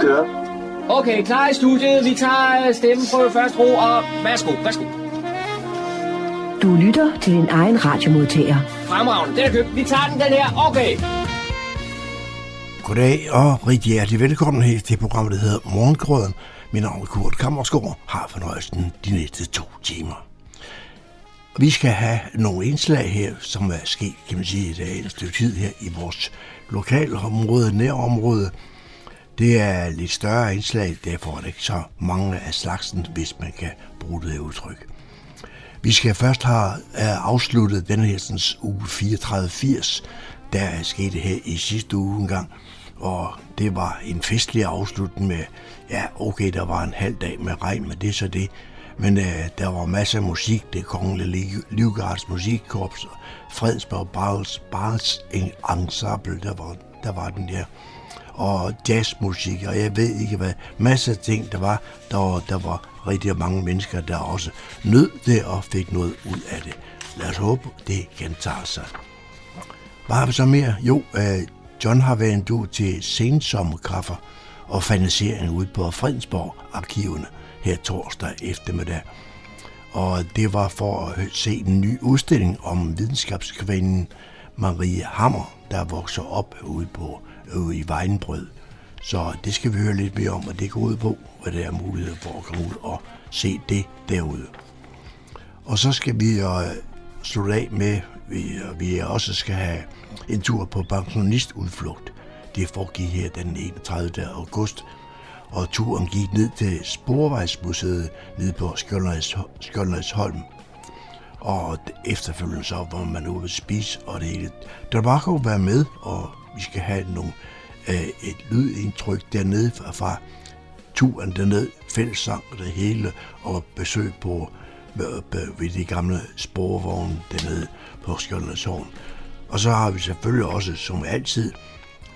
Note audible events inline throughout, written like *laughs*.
kører. Okay, klar i studiet. Vi tager stemmen på første ro, og værsgo, værsgo. Du lytter til din egen radiomodtager. Fremragende, den er købt. Vi tager den, den her. Okay. Goddag og rigtig hjertelig velkommen her til programmet, der hedder Morgengrøden. Mit navn er Kurt Kammersgaard, har fornøjelsen de næste to timer. Vi skal have nogle indslag her, som er sket, kan man sige, i et stykke tid her i vores lokale område, nærområde. Det er lidt større indslag, derfor er det ikke så mange af slagsen, hvis man kan bruge det udtryk. Vi skal først have afsluttet denne her sådan, uge 3480. der er sket her i sidste uge engang, og det var en festlig afslutning med, ja okay, der var en halv dag med regn, men det er så det. Men øh, der var masser af musik, det kongelige Livgards musikkorps, Fredsborg Barls, Barls Ensemble, der var, der var den der og jazzmusik, og jeg ved ikke hvad, masser af ting, der var. Der var, der var rigtig mange mennesker, der også nød det og fik noget ud af det. Lad os håbe, det gentager sig. Hvad har vi så mere? Jo, øh, John har været en du til sensommerkaffer og fanisering ude på Fredensborg-arkiverne her torsdag eftermiddag. Og det var for at se en ny udstilling om videnskabskvinden Marie Hammer, der vokser op ude på ude i Vejnbrød. Så det skal vi høre lidt mere om, og det går ud på, hvad der er mulighed for at komme ud og se det derude. Og så skal vi øh, slutte af med, at vi, øh, vi også skal have en tur på pensionistudflugt. Det foregik her den 31. august, og turen gik ned til Sporvejsmuseet nede på Skjoldersholm. Og efterfølgende så var man ude at spise, og det hele. Der var godt være med, og vi skal have nogle, øh, et lydindtryk dernede fra, fra turen dernede, fællessang og det hele, og besøg på ved de gamle sporvogne dernede på Skjoldnæsholm. Og så har vi selvfølgelig også, som altid,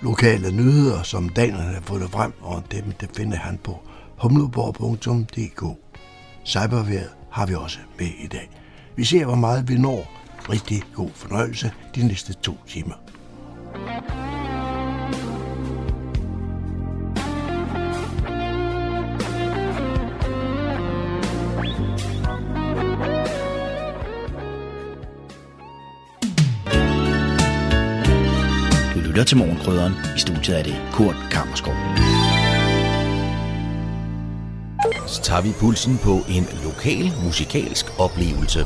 lokale nyheder, som Daniel har fået frem, og dem det finder han på humleborg.dk. Cyberværet har vi også med i dag. Vi ser, hvor meget vi når. Rigtig god fornøjelse de næste to timer. lytter til Morgenkrydderen. I studiet er det Kurt Kammerskov. Så tager vi pulsen på en lokal musikalsk oplevelse.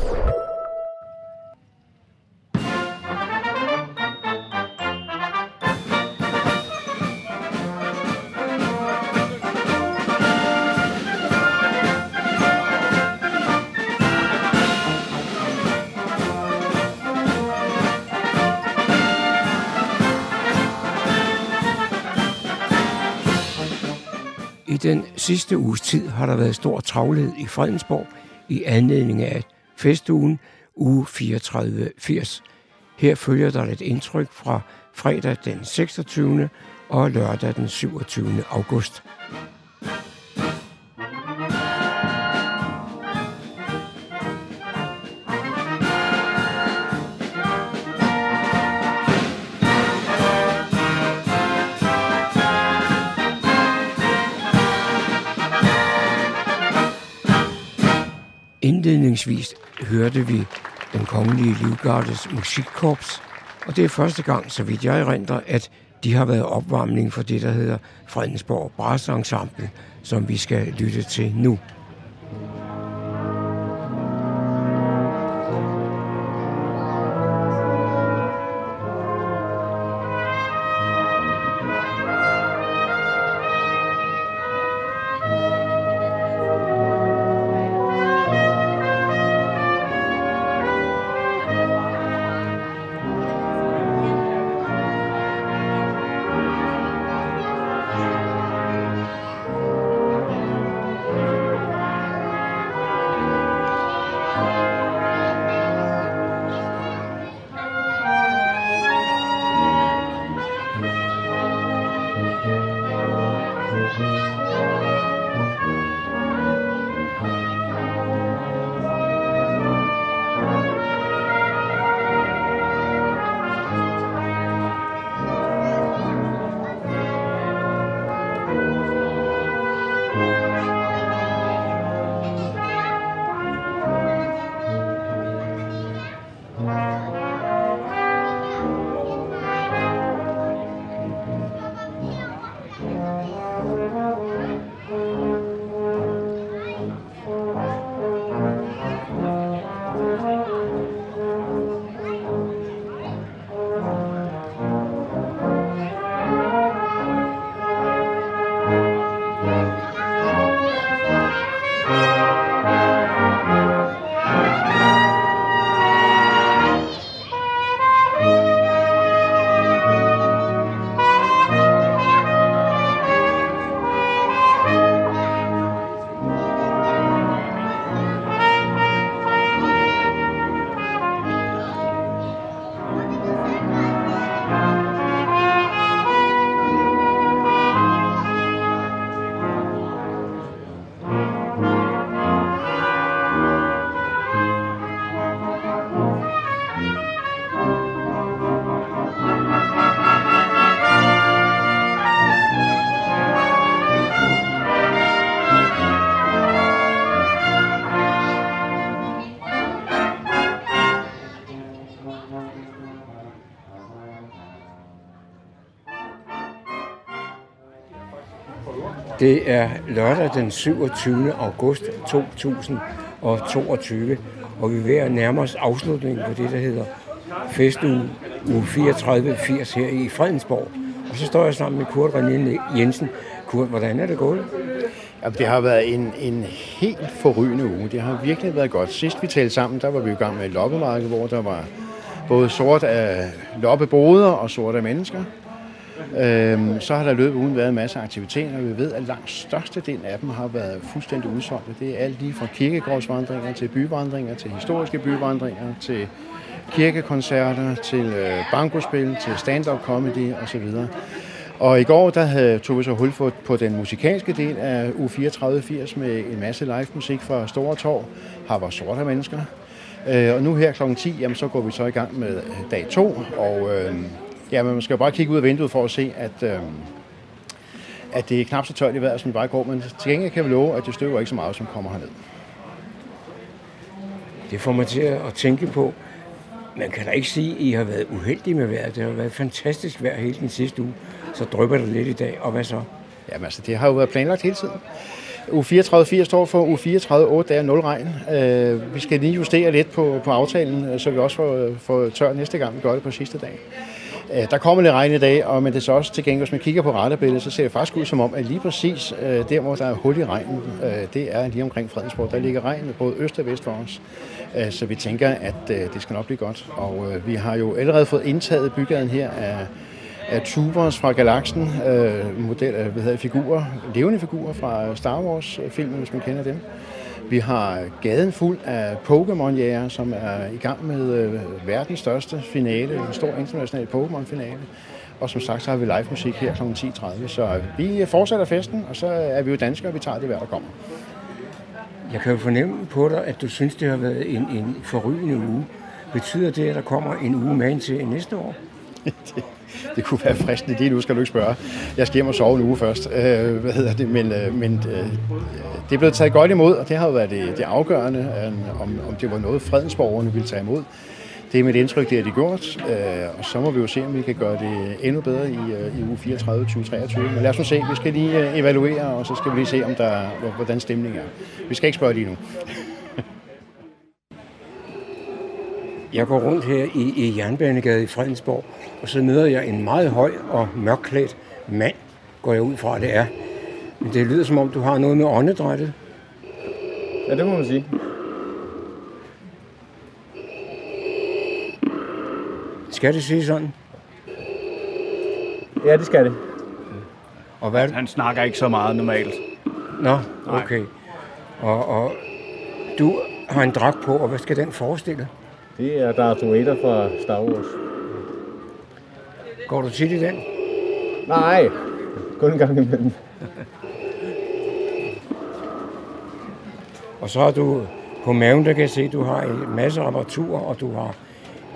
Sidste uges tid har der været stor travlhed i Fredensborg i anledning af festugen uge 34-80. Her følger der et indtryk fra fredag den 26. og lørdag den 27. august. Indledningsvis hørte vi den kongelige livgardes musikkorps, og det er første gang, så vidt jeg erindrer, at de har været opvarmning for det, der hedder Fredensborg Brass Ensemble, som vi skal lytte til nu. Det er lørdag den 27. august 2022, og vi er ved at nærme os afslutningen på det, der hedder festuge uge 3480 her i Fredensborg. Og så står jeg sammen med Kurt René Jensen. Kurt, hvordan er det gået? Jamen, det har været en, en helt forrygende uge. Det har virkelig været godt. Sidst vi talte sammen, der var vi i gang med et loppemarked, hvor der var både sort af loppeboder og sort af mennesker. Øhm, så har der løbet uden været en masse aktiviteter, vi ved, at langt størstedelen af dem har været fuldstændig udsolgte. Det er alt lige fra kirkegårdsvandringer til byvandringer, til historiske byvandringer, til kirkekoncerter, til øh, bankospil, til stand-up comedy osv. Og i går der havde, tog vi så hul på, på den musikalske del af u 3480 med en masse live musik fra Store Torv. Her var sorte mennesker. Øh, og nu her kl. 10, jamen, så går vi så i gang med øh, dag 2. Og øh, ja, man skal jo bare kigge ud af vinduet for at se, at, øh, at det er knap så tørt i vejret, som det bare går. Men til gengæld kan vi love, at det støver ikke så meget, som kommer herned. Det får mig til at tænke på, man kan da ikke sige, at I har været uheldige med vejret. Det har været fantastisk vejr hele den sidste uge. Så drypper det lidt i dag, og hvad så? Jamen altså, det har jo været planlagt hele tiden. U 34 står for U 34 8 dage 0 regn. Uh, vi skal lige justere lidt på, på aftalen, øh, så vi også får, får tør næste gang, vi gør det på sidste dag. Øh, der kommer lidt regn i dag, og men det er så også til gengæld, hvis man kigger på radarbilledet, så ser det faktisk ud som om, at lige præcis øh, der, hvor der er hul i regnen, øh, det er lige omkring Fredensborg. Der ligger regn både øst og vest for os. Så vi tænker, at det skal nok blive godt. Og vi har jo allerede fået indtaget bygaden her af af tubers fra galaksen, øh, model, hvad hedder, figurer, levende figurer fra Star Wars-filmen, hvis man kender dem. Vi har gaden fuld af Pokémon-jæger, som er i gang med øh, verdens største finale, en stor international Pokémon-finale. Og som sagt, så har vi live musik her kl. 10.30. Så vi fortsætter festen, og så er vi jo danskere, og vi tager det hver, der kommer. Jeg kan jo fornemme på dig, at du synes, det har været en, en forrygende uge. Betyder det, at der kommer en uge med til næste år? det *laughs* det kunne være fristende. Det nu skal du ikke spørge. Jeg skal hjem og sove en uge først. Øh, hvad hedder det? Men, øh, men øh, det er blevet taget godt imod, og det har jo været det, det afgørende, øh, om, om det var noget, fredensborgerne ville tage imod. Det er mit indtryk, det har de gjort, øh, og så må vi jo se, om vi kan gøre det endnu bedre i, øh, i uge 34 2023. Men lad os nu se, vi skal lige øh, evaluere, og så skal vi lige se, om der, hvordan stemningen er. Vi skal ikke spørge lige nu. Jeg går rundt her i, i Jernbanegade i Fredensborg, og så møder jeg en meget høj og mørkklædt mand, går jeg ud fra, det er. Men det lyder som om, du har noget med åndedrættet. Ja, det må man sige. Skal det sige sådan? Ja, det skal det. Og hvad? Han snakker ikke så meget normalt. Nå, okay. Og, og du har en dragt på, og hvad skal den forestille? Det er Darth Vader fra Star Wars. Går du tit i den? Nej, kun en gang imellem. Og så har du på maven, der kan jeg se, at du har en masse apparatur, og du har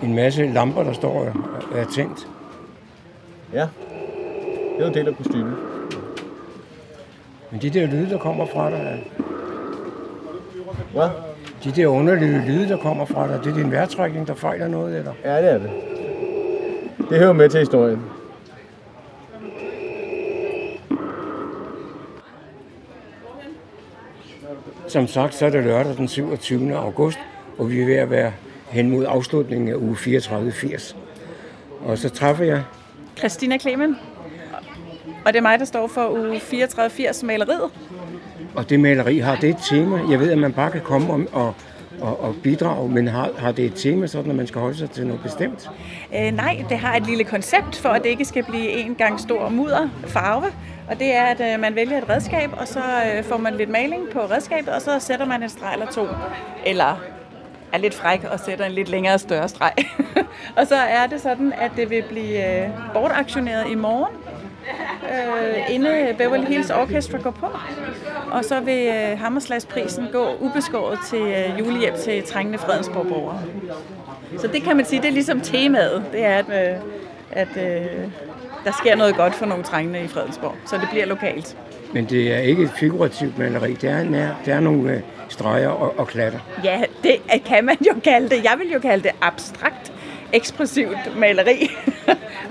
en masse lamper, der står og er tændt. Ja, det er jo en del af kostymen. Men de der lyde, der kommer fra dig, Hvad? De der underlige lyde, der kommer fra dig, det er din vejrtrækning, der fejler noget, eller? Ja, det er det. Det hører med til historien. Som sagt, så er det lørdag den 27. august, og vi er ved at være hen mod afslutningen af uge 34-80. Og så træffer jeg Christina Klemen. Og det er mig, der står for uge 34-80 maleriet. Og det maleri har det et tema. Jeg ved, at man bare kan komme og, og, og, og bidrage, men har, har det et tema, sådan at man skal holde sig til noget bestemt? Øh, nej, det har et lille koncept for, at det ikke skal blive en gang stor mudder farve. Og det er, at øh, man vælger et redskab, og så øh, får man lidt maling på redskabet, og så sætter man en streg eller to. Eller er lidt fræk og sætter en lidt længere større streg. *laughs* og så er det sådan, at det vil blive øh, bortaktioneret i morgen, øh, inden Beverly Hills Orchestra går på. Og så vil øh, Hammerslagsprisen gå ubeskåret til øh, julehjælp til trængende Fredensborg-borgere. Så det kan man sige, det er ligesom temaet. Det er, at, øh, at øh, der sker noget godt for nogle trængende i Fredensborg. Så det bliver lokalt. Men det er ikke et figurativt maleri. Det er, nær, det er nogle øh, streger og, og klatter. Ja, det kan man jo kalde det. Jeg vil jo kalde det abstrakt, ekspressivt maleri.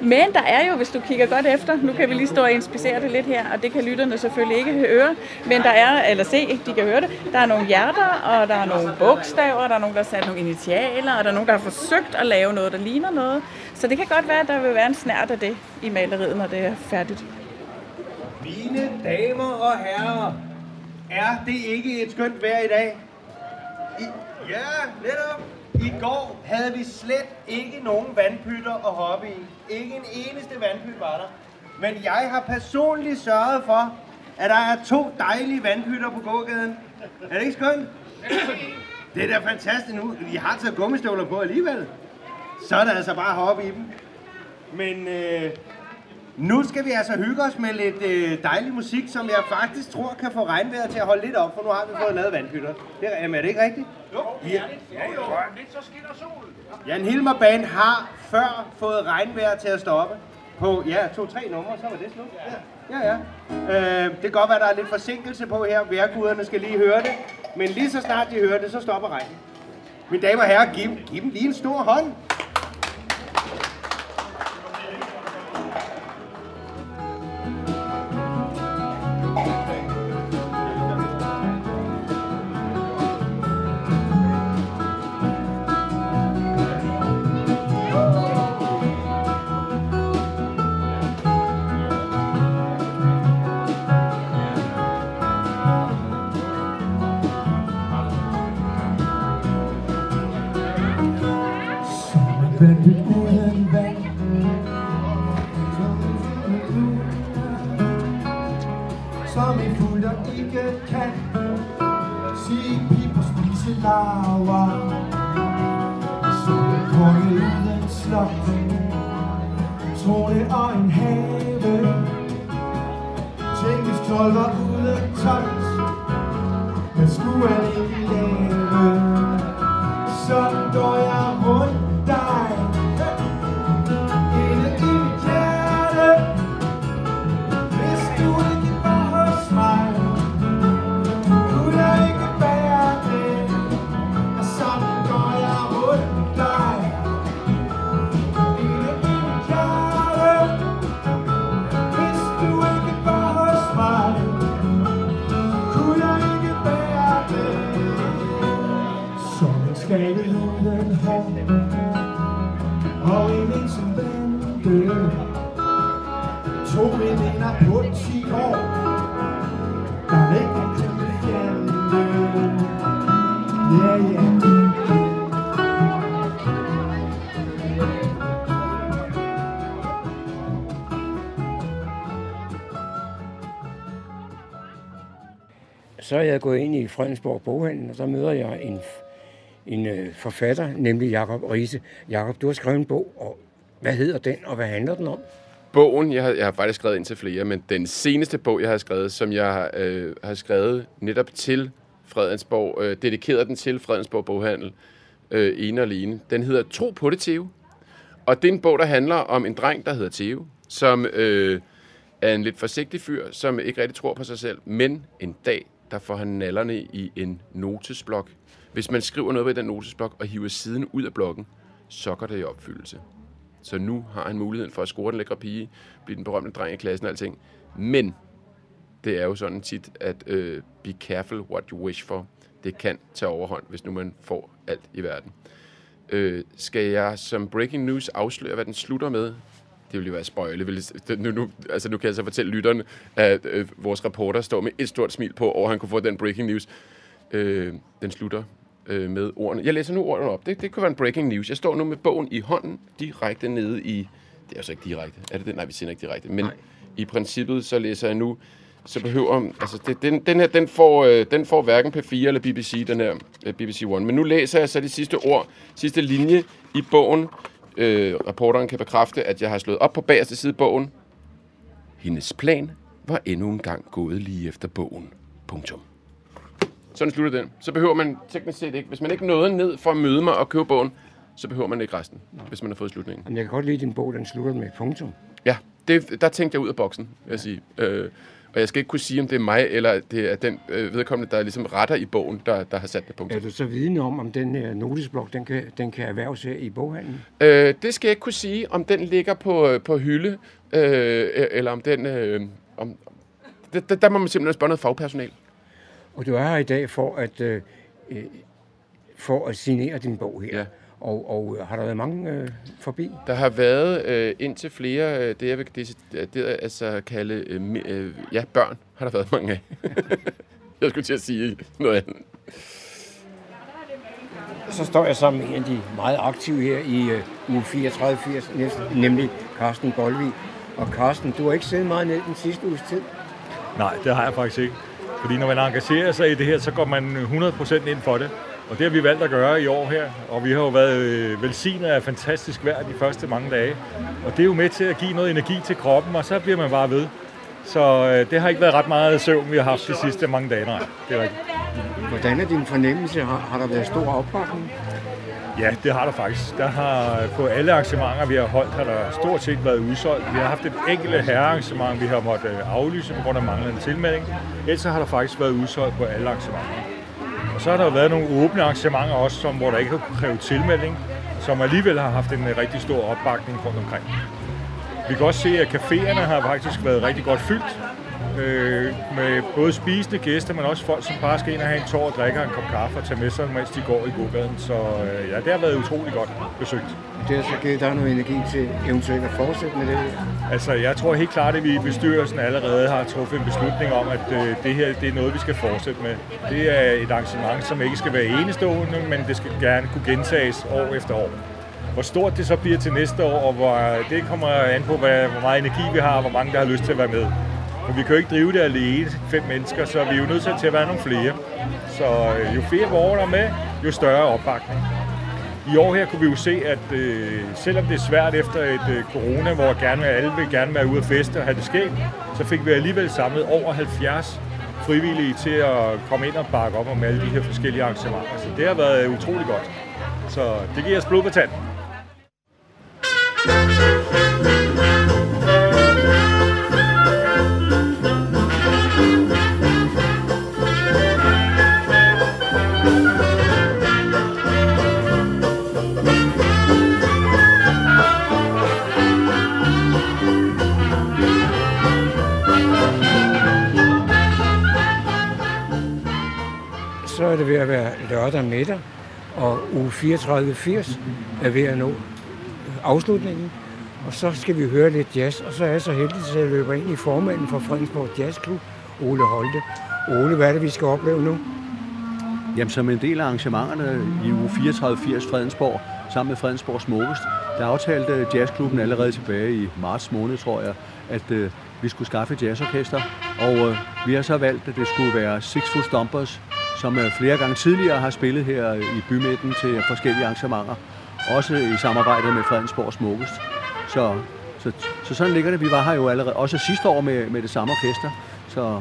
Men der er jo, hvis du kigger godt efter, nu kan vi lige stå og inspicere det lidt her, og det kan lytterne selvfølgelig ikke høre, men der er, eller se, de kan høre det, der er nogle hjerter, og der er nogle bogstaver, der er nogen, der har sat nogle initialer, og der er nogen, der har forsøgt at lave noget, der ligner noget. Så det kan godt være, at der vil være en snært af det i maleriet, når det er færdigt. Mine damer og herrer, er det ikke et skønt vejr i dag? I, ja, netop. I går havde vi slet ikke nogen vandpytter at hoppe i. Ikke en eneste vandpyt var der. Men jeg har personligt sørget for, at der er to dejlige vandpytter på gågaden. Er det ikke skønt? Det er da fantastisk nu. Vi har taget gummistøvler på alligevel. Så er der altså bare at hoppe i dem. Men øh, nu skal vi altså hygge os med lidt øh, dejlig musik, som jeg faktisk tror kan få regnvejret til at holde lidt op, for nu har vi fået lavet vandpytter. Det, er, jamen, er det ikke rigtigt? Jo, ja. Ja, jo. Lidt så skinner solen. Jan Hilmer Band har før fået regnvejr til at stoppe på, ja, to-tre numre, så var det slut. Ja, ja. ja. Øh, det kan godt være, der er lidt forsinkelse på her. Værguderne skal lige høre det. Men lige så snart de hører det, så stopper regnen. Mine damer og herrer, giv, giv dem lige en stor hånd. Og larver Som en konge uden slot Trone og en have. Tænkes hvis tolv var ude tomt Men skulle han ikke lave? Sådan Så er jeg gået ind i Fredensborg Boghandel, og så møder jeg en, en øh, forfatter, nemlig Jakob Riese. Jakob, du har skrevet en bog, og hvad hedder den, og hvad handler den om? Bogen, jeg har, jeg har faktisk skrevet ind til flere, men den seneste bog, jeg har skrevet, som jeg øh, har skrevet netop til Fredensborg, øh, dedikeret den til Fredensborg Boghandel, øh, ene og alene, den hedder Tro på det, Theo. Og det er en bog, der handler om en dreng, der hedder Theo, som øh, er en lidt forsigtig fyr, som ikke rigtig tror på sig selv, men en dag, der får han nallerne i en notesblok. Hvis man skriver noget på den notesblok og hiver siden ud af blokken, så går det i opfyldelse. Så nu har han muligheden for at score den lækre pige, blive den berømte dreng i klassen og alting. Men det er jo sådan tit, at øh, be careful what you wish for. Det kan tage overhånd, hvis nu man får alt i verden. Øh, skal jeg som breaking news afsløre, hvad den slutter med? Det vil jo være det- Nu, nu, altså nu kan jeg så fortælle lytterne, at øh, vores reporter står med et stort smil på, og han kunne få den breaking news. Øh, den slutter øh, med ordene. Jeg læser nu ordene op. Det, det kunne være en breaking news. Jeg står nu med bogen i hånden, direkte nede i... Det er jo så ikke direkte. Er det det? Nej, vi siger ikke direkte. Men Nej. i princippet, så læser jeg nu... Så behøver... Altså, det, den, den her, den får, øh, den får hverken P4 eller BBC, den her øh, BBC One. Men nu læser jeg så de sidste ord, sidste linje i bogen. Øh, reporteren kan bekræfte, at jeg har slået op på bagerste side af bogen. Hendes plan var endnu en gang gået lige efter bogen. Punktum. Sådan slutter den. Så behøver man teknisk set ikke, hvis man ikke nåede ned for at møde mig og købe bogen, så behøver man ikke resten, hvis man har fået slutningen. Jamen, jeg kan godt lide din bog, den slutter med et punktum. Ja, det, der tænkte jeg ud af boksen, vil jeg sige. Øh, Og jeg skal ikke kunne sige, om det er mig, eller det er den øh, vedkommende, der ligesom retter i bogen, der, der har sat det punktum. Er du så vidne om, om den her notesblok, den kan, den kan erhverves her i boghandlen? Øh, det skal jeg ikke kunne sige, om den ligger på, øh, på hylde, øh, eller om den... Øh, om, det, der, der må man simpelthen spørge noget fagpersonal. Og du er her i dag for at, øh, øh, for at signere din bog her. Ja. Og, og øh, har der været mange øh, forbi? Der har været øh, indtil flere, øh, det jeg vil det, det, altså kalde, øh, øh, ja, børn har der været mange af. *laughs* jeg skulle til at sige noget andet. Så står jeg sammen med en af de meget aktive her i øh, uge 34-80, næsten, nemlig Carsten Bolvig. Og Carsten, du har ikke siddet meget ned den sidste uges tid. Nej, det har jeg faktisk ikke. Fordi når man engagerer sig i det her, så går man 100% ind for det. Og det har vi valgt at gøre i år her. Og vi har jo været øh, velsignet af fantastisk vejr de første mange dage. Og det er jo med til at give noget energi til kroppen, og så bliver man bare ved. Så øh, det har ikke været ret meget søvn, vi har haft de sidste mange dage. Nej, det er rigtigt. Hvordan er din fornemmelse? Har, har der været stor opbakning? Ja, det har der faktisk. Der har på alle arrangementer, vi har holdt, har der stort set været udsolgt. Vi har haft et enkelt herrearrangement, vi har måttet øh, aflyse på grund af manglende tilmelding. Ellers har der faktisk været udsolgt på alle arrangementer. Og så har der jo været nogle åbne arrangementer også, som, hvor der ikke har krævet tilmelding, som alligevel har haft en øh, rigtig stor opbakning rundt omkring. Vi kan også se, at caféerne har faktisk været rigtig godt fyldt. Øh, med både spisende gæster, men også folk, som bare skal ind og have en tår og drikker en kop kaffe og tage med sig, mens de går i gågaden. Så øh, ja, det har været utrolig godt besøgt. Det har så givet dig noget energi til eventuelt at fortsætte med det. Altså, jeg tror helt klart, at vi i bestyrelsen allerede har truffet en beslutning om, at øh, det her det er noget, vi skal fortsætte med. Det er et arrangement, som ikke skal være enestående, men det skal gerne kunne gentages år efter år. Hvor stort det så bliver til næste år, og hvor, det kommer an på, hvad, hvor meget energi vi har, og hvor mange der har lyst til at være med. Men vi kan jo ikke drive det alene, fem mennesker, så vi er jo nødt til at være nogle flere. Så øh, jo flere borgere der er med, jo større opbakning. I år her kunne vi jo se, at øh, selvom det er svært efter et øh, corona, hvor gerne, alle vil gerne være ude og feste og have det sket, så fik vi alligevel samlet over 70 frivillige til at komme ind og bakke op om alle de her forskellige arrangementer. Så det har været øh, utrolig godt. Så det giver os blod på tanden. Er det ved at være lørdag middag, og uge 34-80 er ved at nå afslutningen. Og så skal vi høre lidt jazz, og så er jeg så heldig, at jeg løber ind i formanden for Fredensborg Jazzklub, Ole Holte. Ole, hvad er det, vi skal opleve nu? Jamen, som en del af arrangementerne i uge 34 Fredensborg, sammen med Fredensborg Smukkest, der aftalte jazzklubben allerede tilbage i marts måned, tror jeg, at øh, vi skulle skaffe et jazzorkester. Og øh, vi har så valgt, at det skulle være Six Foot Stompers, som øh, flere gange tidligere har spillet her i bymidten til forskellige arrangementer. Også i samarbejde med Fredensborg Smukkest. Så, så, så sådan ligger det. Vi var her jo allerede, også sidste år med, med det samme orkester. Så,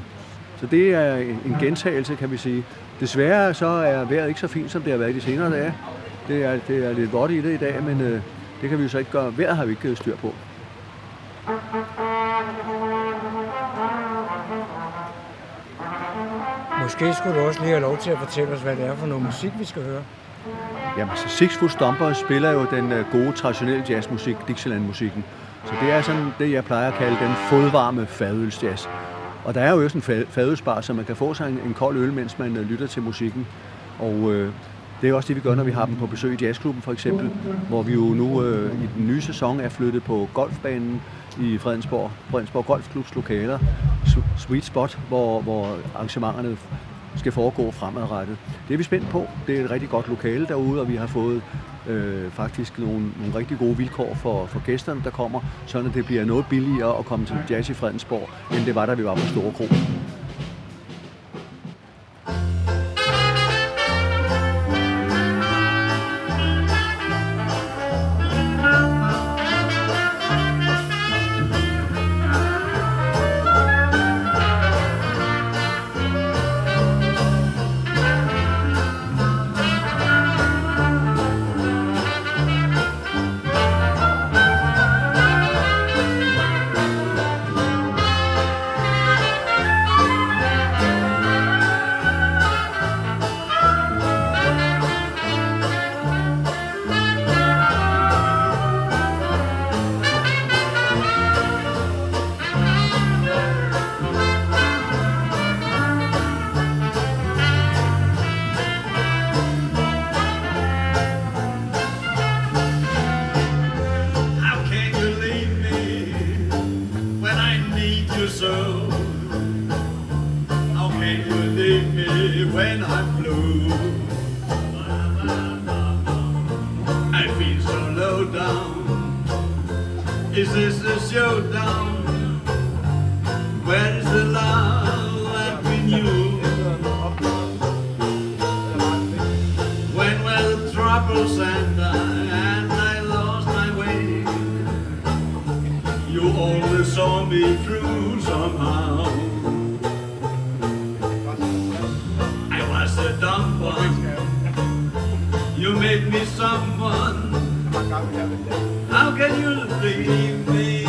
så det er en gentagelse, kan vi sige. Desværre så er vejret ikke så fint, som det har været de senere dage. Det er, det er lidt vådt i det i dag, men øh, det kan vi jo så ikke gøre. Vejret har vi ikke givet styr på. Måske skulle du også lige have lov til at fortælle os, hvad det er for noget musik, vi skal høre. Jamen, så Six Foot Stompers spiller jo den øh, gode, traditionelle jazzmusik, Dixieland-musikken. Så det er sådan det, jeg plejer at kalde den fodvarme fadølsjazz. Og der er jo også en fadølsbar, så man kan få sig en, en kold øl, mens man øh, lytter til musikken. Og øh, det er også det, vi gør, når vi har dem på besøg i jazzklubben for eksempel, hvor vi jo nu øh, i den nye sæson er flyttet på golfbanen i Fredensborg, Fredensborg Golfklubs lokaler, Sweet Spot, hvor, hvor arrangementerne skal foregå fremadrettet. Det er vi spændt på. Det er et rigtig godt lokale derude, og vi har fået øh, faktisk nogle, nogle rigtig gode vilkår for, for gæsterne, der kommer, så det bliver noget billigere at komme til jazz i Fredensborg, end det var, da vi var på Store Kro. Made me someone. How can you leave me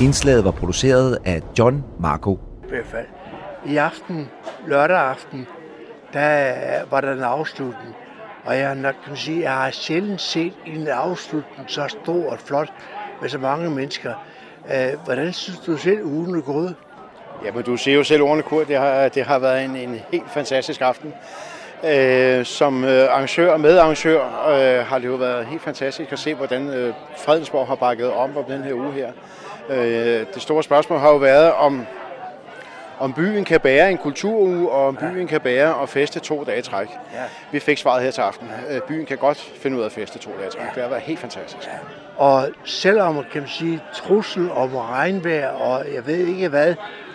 Indslaget var produceret af John Marco. i hvert fald. I aften, lørdag aften, der var der en afslutning. Og jeg, nok kan sige, jeg har sjældent set en afslutning så stor og flot med så mange mennesker. Øh, Hvordan synes du selv, ugen er gået? Jamen, du ser jo selv ordene, Kurt. Det har, det har været en, en helt fantastisk aften. Øh, som øh, arrangør og medarrangør øh, har det jo været helt fantastisk at se, hvordan øh, Fredensborg har bakket om på den her uge her. Øh, det store spørgsmål har jo været, om, om byen kan bære en kulturuge, og om byen kan bære at feste to dage træk. Ja. Vi fik svaret her til aften. Øh, byen kan godt finde ud af at feste to dage træk. Det har været helt fantastisk. Og selvom, kan man sige, trussel om regnvejr, og jeg ved ikke hvad,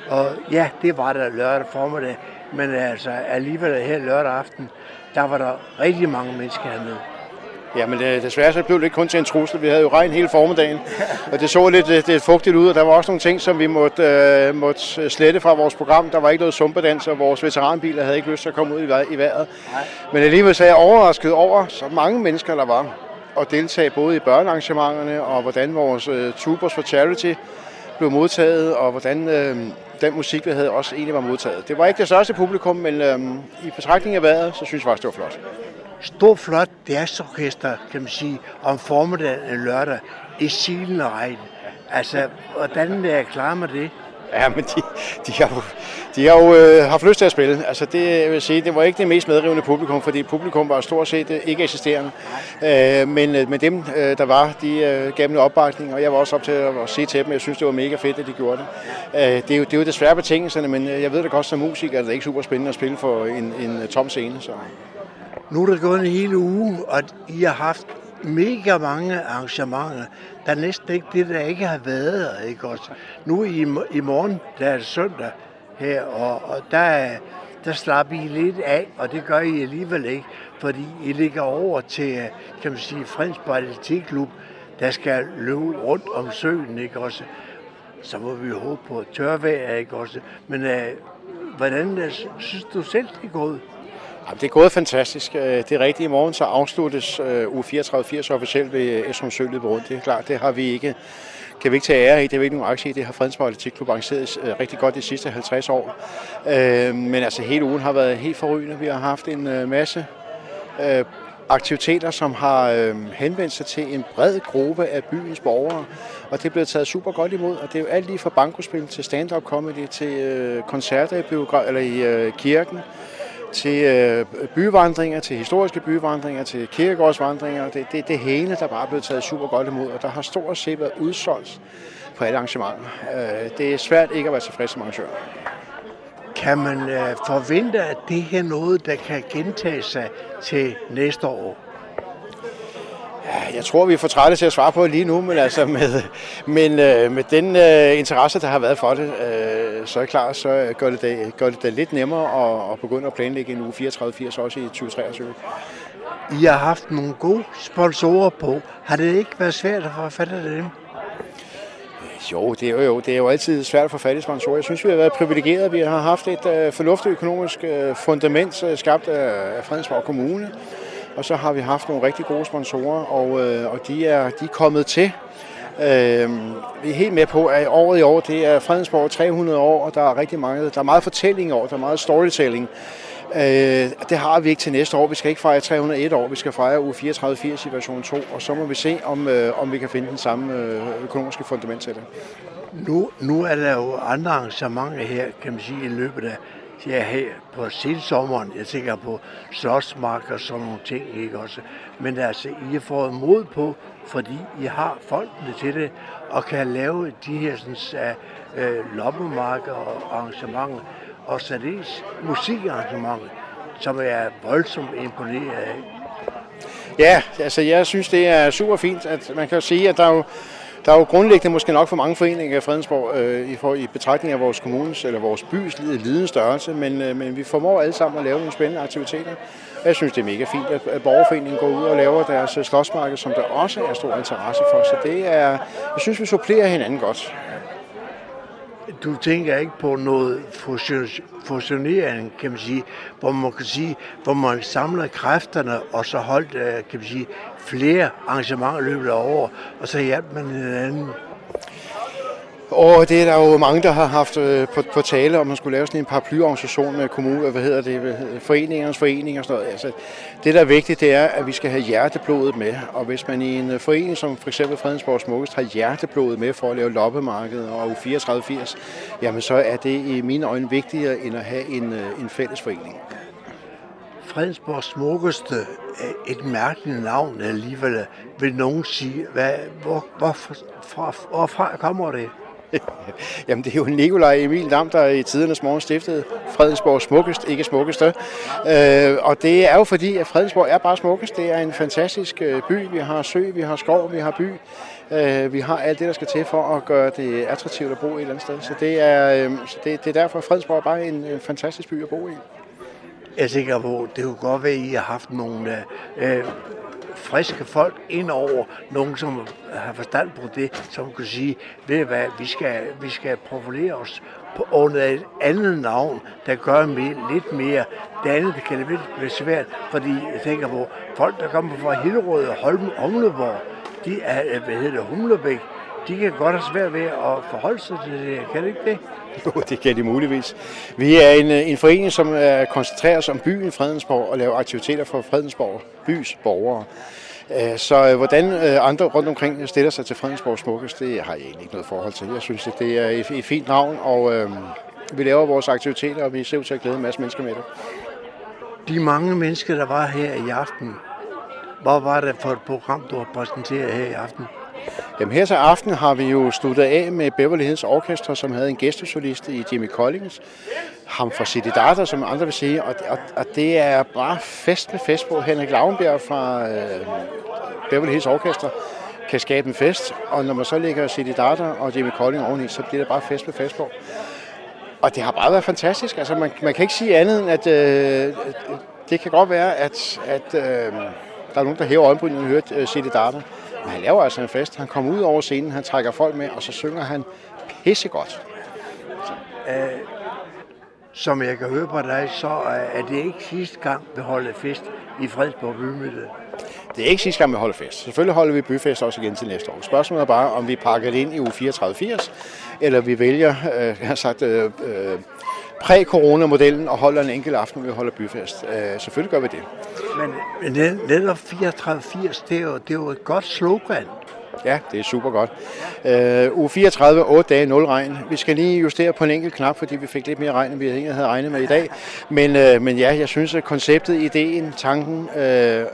og ja, det var der lørdag formiddag, men altså alligevel her lørdag aften, der var der rigtig mange mennesker hernede. Jamen øh, desværre så blev det ikke kun til en trussel. Vi havde jo regn hele formiddagen, og det så lidt, lidt, lidt fugtigt ud, og der var også nogle ting, som vi måtte, øh, måtte slette fra vores program. Der var ikke noget sumpedans, og vores veteranbiler havde ikke lyst til at komme ud i vejret. Men alligevel så er jeg overrasket over, så mange mennesker der var, og deltage både i børnearrangementerne, og hvordan vores øh, Tubers for Charity blev modtaget, og hvordan øh, den musik, vi havde, også egentlig var modtaget. Det var ikke det største publikum, men øh, i betragtning af vejret, så synes jeg faktisk, det var flot. Stor flot jazzorkester, kan man sige, om formiddagen en lørdag i silende regn. Altså, hvordan er jeg klar med det? Ja, men de, de har jo, de har jo øh, haft lyst til at spille. Altså det jeg vil sige, det var ikke det mest medrivende publikum, fordi publikum var stort set øh, ikke eksisterende. Øh, men, øh, men dem, øh, der var, de øh, gav mig en opbakning, og jeg var også op til at, at sige til dem, jeg synes, det var mega fedt, at de gjorde det. Øh, det, er jo, det er jo desværre betingelserne, men øh, jeg ved det godt som musiker, at det er ikke super spændende at spille for en, en tom scene. Så. Nu er der gået en hel uge, og I har haft mega mange arrangementer. Der er næsten ikke det, der ikke har været, ikke også? Nu i, i morgen, der er det søndag her, og, og der, der slapper I lidt af, og det gør I alligevel ikke, fordi I ligger over til, kan man sige, Frens Atletikklub, der skal løbe rundt om søen, ikke også? Så må vi håbe på tørvejr, ikke også? Men øh, hvordan øh, synes du selv, det er gået? Jamen, det er gået fantastisk. Øh, det er rigtigt. I morgen så afsluttes øh, uge 34-80 officielt ved Esrum Søløbet rundt. Det er klart, det har vi ikke kan vi ikke tage ære i. Det er vi ikke nogen aktie i. Det har Fredensborg Atletikklub arrangeret øh, rigtig godt de sidste 50 år. Øh, Men altså hele ugen har været helt forrygende. Vi har haft en øh, masse øh, aktiviteter, som har øh, henvendt sig til en bred gruppe af byens borgere, og det er blevet taget super godt imod, og det er jo alt lige fra bankospil til stand-up comedy, til øh, koncerter i, biogra- eller i øh, kirken, til øh, byvandringer, til historiske byvandringer, til kirkegårdsvandringer. Det, det, det hele, der bare er blevet taget super godt imod, og der har stort set været udsolgt på alle arrangementer. Øh, det er svært ikke at være tilfreds som arrangør. Kan man øh, forvente, at det her er noget, der kan gentage sig til næste år? Jeg tror, vi er for trætte til at svare på det lige nu, men, altså med, men øh, med den øh, interesse, der har været for det, øh, så er klart, så gør det det, gør det det lidt nemmere at, at begynde at planlægge en uge 34-80 også i 2023. I har haft nogle gode sponsorer på. Har det ikke været svært at få fat af dem? Jo, det er jo, jo, det er jo altid svært at få fat i sponsorer. Jeg synes, vi har været privilegerede. Vi har haft et øh, fornuftigt økonomisk øh, fundament øh, skabt af, af Fredensborg Kommune. Og så har vi haft nogle rigtig gode sponsorer, og, øh, og de, er, de er kommet til. Øh, vi er helt med på, at året i år, det er Fredensborg 300 år, og der er rigtig mange, der er meget fortælling i år, der er meget storytelling. Øh, det har vi ikke til næste år. Vi skal ikke fejre 301 år, vi skal fejre uge 34-80 situation 2, og så må vi se, om, øh, om vi kan finde den samme øh, økonomiske fundament til det. Nu, nu er der jo andre arrangementer her, kan man sige, i løbet af ja, her på sensommeren. Jeg tænker på slåsmark og sådan nogle ting, ikke også? Men altså, I har fået mod på, fordi I har folkene til det, og kan lave de her sådan, uh, øh, loppemarker og arrangementer, og særdeles musikarrangementer, som jeg er voldsomt imponeret af. Ja, altså jeg synes, det er super fint, at man kan sige, at der er jo, der er jo grundlæggende måske nok for mange foreninger i Fredensborg øh, i, for, i betragtning af vores kommunes eller vores bys lidende størrelse, men, øh, men vi formår alle sammen at lave nogle spændende aktiviteter. Jeg synes, det er mega fint, at, at borgerforeningen går ud og laver deres øh, slåsmarked, som der også er stor interesse for. Så det er, jeg synes, vi supplerer hinanden godt. Du tænker ikke på noget fusionering, kan man sige, hvor man kan sige, hvor man samler kræfterne og så holdt, øh, kan man sige, flere arrangementer løbet af år, og så hjælper man hinanden. Og det er der jo mange, der har haft øh, på, på tale, om man skulle lave sådan en paraplyorganisation med kommunen, hvad hedder det, foreningernes forening og sådan noget. Altså, det, der er vigtigt, det er, at vi skal have hjerteblodet med. Og hvis man i en øh, forening, som for eksempel Fredensborg Smukkest, har hjerteblodet med for at lave loppemarked og 3480, jamen så er det i mine øjne vigtigere, end at have en, øh, en fælles forening. Fredensborg Smukkeste øh, er et mærkeligt navn alligevel, vil nogen sige. Hvad, hvor, hvorfor, fra, hvorfra kommer det? *laughs* Jamen, det er jo Nikolaj Emil Dam, der i tidernes morgen stiftede Fredensborg Smukkest, ikke Smukkeste. Øh, og det er jo fordi, at Fredensborg er bare smukkest. Det er en fantastisk øh, by. Vi har sø, vi har skov, vi har by. Øh, vi har alt det, der skal til for at gøre det attraktivt at bo et eller andet sted. Så det er, øh, så det, det er derfor, at Fredensborg er bare en, en fantastisk by at bo i. Jeg tænker på, det kunne godt være, at I har haft nogle øh, friske folk ind over, nogen som har forstand på det, som kan sige, ved hvad, vi skal, vi skal profilere os på, under et andet navn, der gør mere, lidt mere. Det andet det kan det være svært, fordi jeg tænker på, folk, der kommer fra Hillerød og Holm, Humleborg, de er, hvad hedder det, Humlebæk, de kan godt have svært ved at forholde sig til det. Kan det ikke det? *laughs* Jo, det kan de muligvis. Vi er en, øh, en forening, som er koncentrerer sig om byen Fredensborg og laver aktiviteter for Fredensborg bys borgere. Øh, Så øh, hvordan øh, andre rundt omkring stiller sig til Fredensborg Smukkest, det har jeg egentlig ikke noget forhold til. Jeg synes, at det er et, et fint navn, og øh, vi laver vores aktiviteter, og vi ser ud til at glæde en masse mennesker med det. De mange mennesker, der var her i aften, hvad var det for et program, du har præsenteret her i aften? Jamen her til aften har vi jo sluttet af med Beverly Hills Orchestra, som havde en gæstesolist i Jimmy Collins. Ham fra City Data, som andre vil sige. Og, og, og det er bare fest med fest på. Henrik Lauenbjerg fra øh, Beverly Hills Orchestra kan skabe en fest. Og når man så lægger City Data og Jimmy Collins oveni, så bliver det bare fest med fest på. Og det har bare været fantastisk. Altså, man, man kan ikke sige andet end, at øh, det kan godt være, at, at øh, der er nogen, der hæver øjenbrynene og hører øh, City Data. Men han laver altså en fest. Han kommer ud over scenen, han trækker folk med, og så synger han pissegodt. Øh, som jeg kan høre på dig, så er det ikke sidste gang, vi holder fest i Fredensborg Bymidte. Det er ikke sidste gang, vi holder fest. Selvfølgelig holder vi byfest også igen til næste år. Spørgsmålet er bare, om vi pakker det ind i uge 34-80, eller vi vælger, øh, jeg har sagt, øh, øh, præ-corona-modellen og holder en enkelt aften, hvor vi holder byfest. Øh, selvfølgelig gør vi det. Men, men net- netop 34-80, det er, jo, det er jo et godt slogan. Ja, det er super godt. Øh, uge 34, 8 dage, 0 regn. Vi skal lige justere på en enkelt knap, fordi vi fik lidt mere regn, end vi egentlig havde regnet med i dag. Men, øh, men ja, jeg synes, at konceptet, ideen, tanken, øh, øh,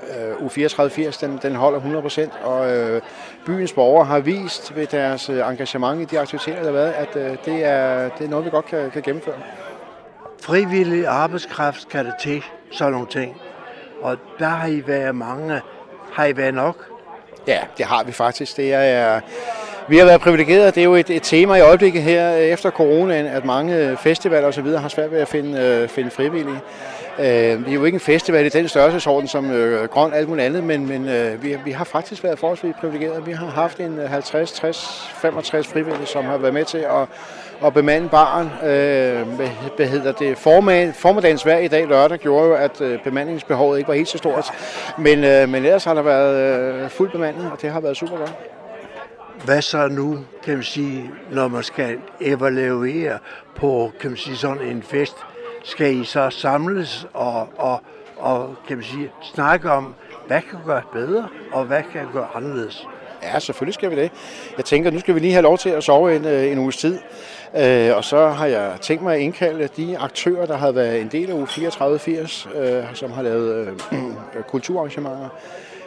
uge 34, 80, den, den holder 100%. Og øh, byens borgere har vist ved deres øh, engagement i de aktiviteter, der har været, at øh, det, er, det er noget, vi godt kan, kan gennemføre. Frivillig arbejdskraft skal det til, sådan nogle ting. Og der har I været mange. Har I været nok? Ja, det har vi faktisk. Det er, vi har været privilegerede. Det er jo et, et tema i øjeblikket her øh, efter coronaen, at mange festivaler osv. har svært ved at finde, øh, finde frivillige. Øh, vi er jo ikke en festival i den størrelsesorden som øh, Grøn og alt muligt andet, men, men øh, vi, vi har faktisk været forholdsvis privilegerede. Vi har haft en 50, 60, 65 frivillige, som har været med til at, at bemande baren. Øh, hvad, hedder det? Formag, formiddagens vejr i dag lørdag gjorde jo, at øh, bemandingsbehovet ikke var helt så stort. Men, øh, men ellers har der været øh, fuldt bemandet, og det har været super godt. Hvad så nu, kan man sige, når man skal evaluere på, kan man sige, sådan en fest? Skal I så samles og, og, og kan man sige, snakke om, hvad kan gøre bedre, og hvad kan gøre anderledes? Ja, selvfølgelig skal vi det. Jeg tænker, nu skal vi lige have lov til at sove en, øh, en uges tid. Øh, og så har jeg tænkt mig at indkalde de aktører, der har været en del af uge 3480, øh, som har lavet øh, *clears throat* kulturarrangementer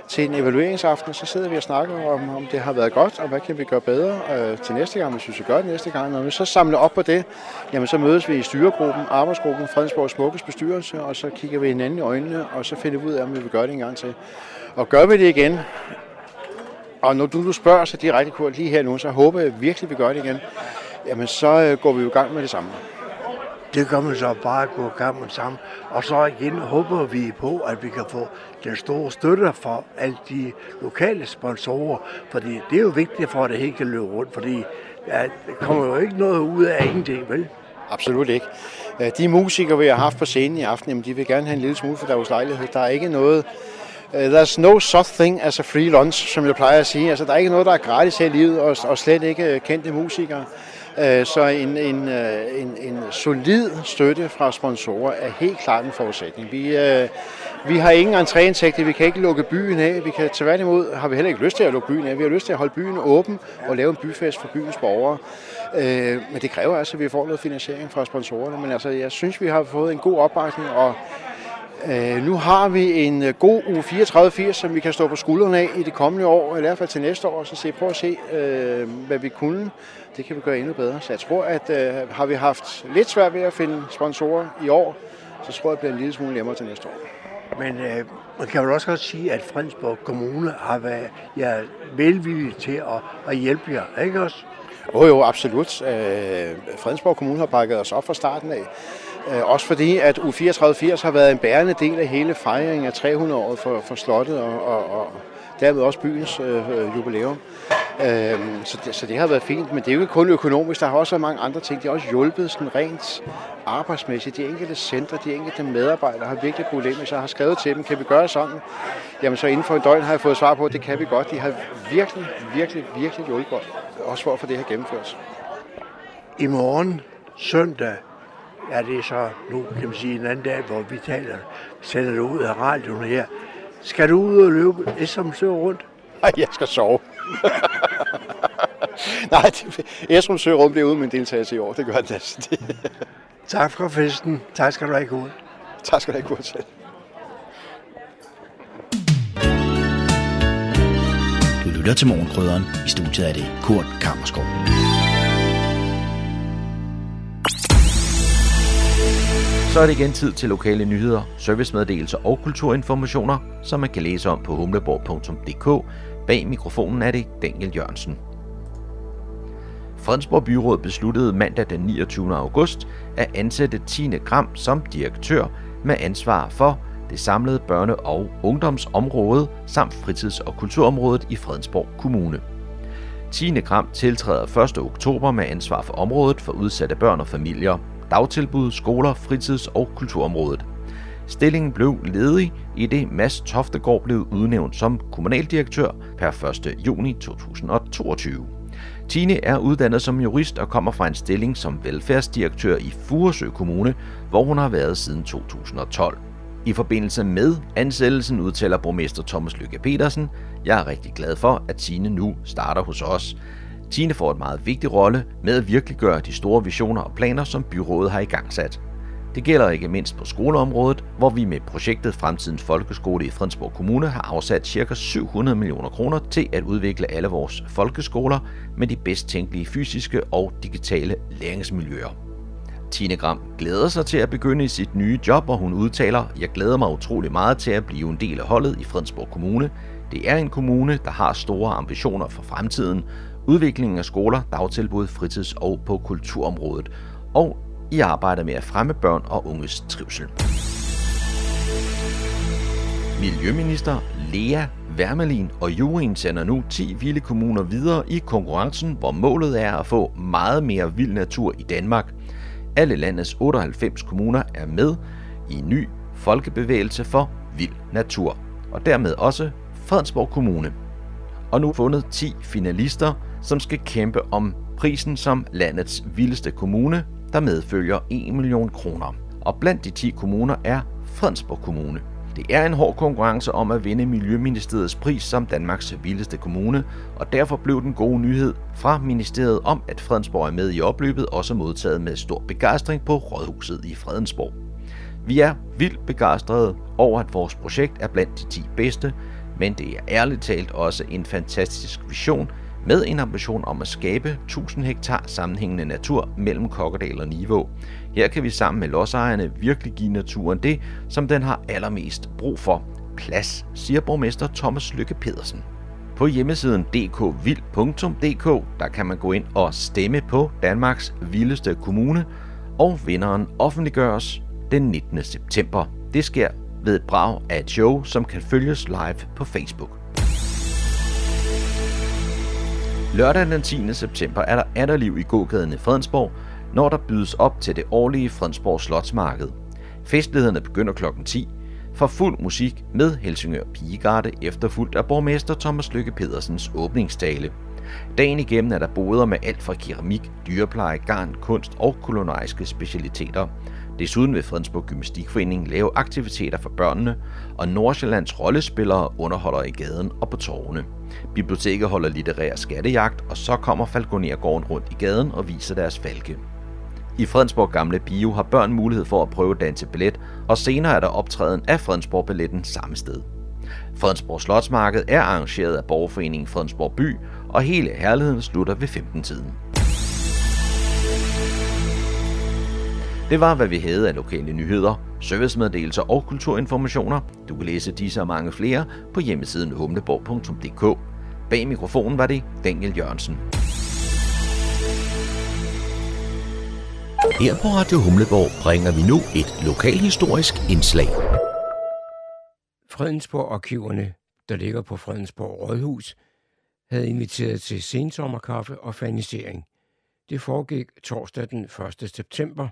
til en evalueringsaften. Så sidder vi og snakker om, om det har været godt, og hvad kan vi gøre bedre øh, til næste gang, hvis vi skal gøre det næste gang. Når vi så samler op på det, jamen så mødes vi i styregruppen, arbejdsgruppen, Fredensborg Smukkes bestyrelse, og så kigger vi hinanden i øjnene, og så finder vi ud af, om vi vil gøre det en gang til. Og gør vi det igen, og når du, du spørger så direkte, Kurt, lige her nu, så håber jeg virkelig, vi gør det igen. Jamen, så øh, går vi jo i gang med det samme. Det gør man så bare gå i gang med sammen. Og så igen håber vi på, at vi kan få den store støtte fra alle de lokale sponsorer. Fordi det er jo vigtigt for, at det hele kan løbe rundt. Fordi ja, der kommer jo ikke noget ud af ingenting, vel? Absolut ikke. Øh, De musikere, vi har haft på scenen i aften, jamen, de vil gerne have en lille smule for deres lejlighed. Der er ikke noget... Uh, there's no such thing as a free lunch, som jeg plejer at sige. Altså, der er ikke noget, der er gratis her i livet, og, og slet ikke uh, kendte musikere. Uh, så en, en, en, en solid støtte fra sponsorer er helt klart en forudsætning. Vi, vi har ingen entréindtægter, vi kan ikke lukke byen af. Vi kan tværtimod har vi heller ikke lyst til at lukke byen af. Vi har lyst til at holde byen åben og lave en byfest for byens borgere. Men det kræver altså, at vi får noget finansiering fra sponsorerne. Men altså, jeg synes, vi har fået en god opbakning, og nu har vi en øh, god uge 34-80, som vi kan stå på skuldrene af i det kommende år, i hvert fald til næste år, så se, prøv at se, øh, hvad vi kunne. Det kan vi gøre endnu bedre. Så jeg tror, at øh, har vi haft lidt svært ved at finde sponsorer i år, så tror jeg, det bliver en lille smule nemmere til næste år. Men øh, man kan vel også godt sige, at Fredensborg Kommune har været ja, velvillige til at, at hjælpe jer, ikke også? Jo, jo, absolut. Øh, Fredensborg Kommune har bakket os op fra starten af. Øh, også fordi, at U3480 har været en bærende del af hele fejringen af 300-året for, for slottet og, og, og dermed også byens øh, øh, jubilæum. Øh, så, det, så det har været fint, men det er jo ikke kun økonomisk, der har også været mange andre ting. Det har også hjulpet sådan rent arbejdsmæssigt. De enkelte centre, de enkelte medarbejdere har virkelig problemer, så jeg har skrevet til dem, kan vi gøre sådan? Jamen så inden for en døgn har jeg fået svar på, at det kan vi godt. De har virkelig, virkelig, virkelig hjulpet os, også for at få det her gennemført. I morgen, søndag, ja, det er så nu, kan man sige, en anden dag, hvor vi taler, sender det ud af radioen her. Skal du ud og løbe Esrum Sø rundt? Nej, jeg skal sove. *laughs* Nej, Esrum Sø Rum bliver ude med en deltagelse i år. Det gør det altså. *laughs* Tak for festen. Tak skal du have, Kurt. Tak skal du have, Kurt selv. Du lytter til Morgenkrydderen. I studiet er det Kurt Kammerskov. Så er det igen tid til lokale nyheder, servicemeddelelser og kulturinformationer, som man kan læse om på humleborg.dk. Bag mikrofonen er det Daniel Jørgensen. Fredensborg Byråd besluttede mandag den 29. august at ansætte Tine Gram som direktør med ansvar for det samlede børne- og ungdomsområde samt fritids- og kulturområdet i Fredensborg Kommune. Tine Gram tiltræder 1. oktober med ansvar for området for udsatte børn og familier dagtilbud, skoler, fritids- og kulturområdet. Stillingen blev ledig i det Mads Toftegård blev udnævnt som kommunaldirektør per 1. juni 2022. Tine er uddannet som jurist og kommer fra en stilling som velfærdsdirektør i Furesø Kommune, hvor hun har været siden 2012. I forbindelse med ansættelsen udtaler borgmester Thomas Lykke Petersen, jeg er rigtig glad for, at Tine nu starter hos os. Tine får et meget vigtig rolle med at virkeliggøre de store visioner og planer, som byrådet har i gang sat. Det gælder ikke mindst på skoleområdet, hvor vi med projektet Fremtidens Folkeskole i Fredensborg Kommune har afsat ca. 700 millioner kroner til at udvikle alle vores folkeskoler med de bedst tænkelige fysiske og digitale læringsmiljøer. Tine Gram glæder sig til at begynde i sit nye job, og hun udtaler, jeg glæder mig utrolig meget til at blive en del af holdet i Fredensborg Kommune. Det er en kommune, der har store ambitioner for fremtiden, udviklingen af skoler, dagtilbud, fritids- og på kulturområdet, og i arbejdet med at fremme børn og unges trivsel. Miljøminister Lea Wermelin og juryen sender nu 10 vilde kommuner videre i konkurrencen, hvor målet er at få meget mere vild natur i Danmark. Alle landets 98 kommuner er med i en ny folkebevægelse for vild natur, og dermed også Fredensborg Kommune. Og nu fundet 10 finalister, som skal kæmpe om prisen som landets vildeste kommune, der medfølger 1 million kroner. Og blandt de 10 kommuner er Fredensborg Kommune. Det er en hård konkurrence om at vinde Miljøministeriets pris som Danmarks vildeste kommune, og derfor blev den gode nyhed fra ministeriet om, at Fredensborg er med i opløbet, også modtaget med stor begejstring på Rådhuset i Fredensborg. Vi er vildt begejstrede over, at vores projekt er blandt de 10 bedste, men det er ærligt talt også en fantastisk vision, med en ambition om at skabe 1000 hektar sammenhængende natur mellem Kokkedal og Niveau. Her kan vi sammen med lodsejerne virkelig give naturen det, som den har allermest brug for. Plads, siger borgmester Thomas Lykke Pedersen. På hjemmesiden dkvild.dk der kan man gå ind og stemme på Danmarks vildeste kommune, og vinderen offentliggøres den 19. september. Det sker ved et brag af et show, som kan følges live på Facebook. Lørdag den 10. september er der atterliv i gågaden i Fredensborg, når der bydes op til det årlige Fredensborg Slotsmarked. Festlighederne begynder kl. 10 for fuld musik med Helsingør Pigegarde efterfulgt af borgmester Thomas Lykke Pedersens åbningstale. Dagen igennem er der boder med alt fra keramik, dyrepleje, garn, kunst og kulinariske specialiteter. Desuden vil Fredensborg Gymnastikforening lave aktiviteter for børnene, og Nordsjællands rollespillere underholder i gaden og på torvene. Biblioteket holder litterær skattejagt, og så kommer Falconergården rundt i gaden og viser deres falke. I Fredensborg Gamle Bio har børn mulighed for at prøve danse ballet, og senere er der optræden af Fredensborg Balletten samme sted. Fredensborg Slotsmarked er arrangeret af Borgerforeningen Fredensborg By, og hele herligheden slutter ved 15-tiden. Det var, hvad vi havde af lokale nyheder, servicemeddelelser og kulturinformationer. Du kan læse disse og mange flere på hjemmesiden humleborg.dk. Bag mikrofonen var det Daniel Jørgensen. Her på Radio Humleborg bringer vi nu et lokalhistorisk indslag. Fredensborg-arkiverne, der ligger på Fredensborg Rådhus, havde inviteret til sensommerkaffe og fanisering. Det foregik torsdag den 1. september,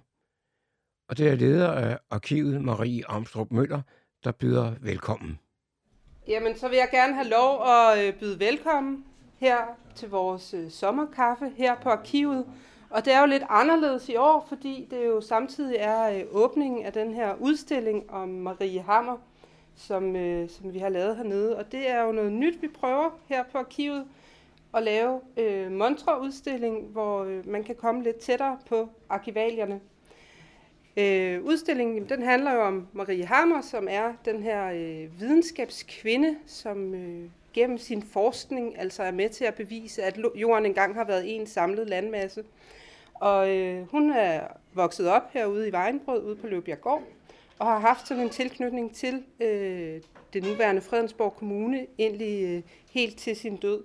og det er leder af arkivet Marie Amstrup Møller, der byder velkommen. Jamen, så vil jeg gerne have lov at øh, byde velkommen her til vores øh, sommerkaffe her på arkivet. Og det er jo lidt anderledes i år, fordi det jo samtidig er øh, åbningen af den her udstilling om Marie Hammer, som, øh, som vi har lavet hernede. Og det er jo noget nyt, vi prøver her på arkivet at lave øh, montreudstilling, hvor øh, man kan komme lidt tættere på arkivalierne. Øh, udstillingen den handler jo om Marie Hammer, som er den her øh, videnskabskvinde, som øh, gennem sin forskning altså er med til at bevise, at jorden engang har været en samlet landmasse. Og øh, hun er vokset op herude i Vejenbrød, ude på Løbjerggård, og har haft sådan en tilknytning til øh, det nuværende Fredensborg Kommune, egentlig øh, helt til sin død.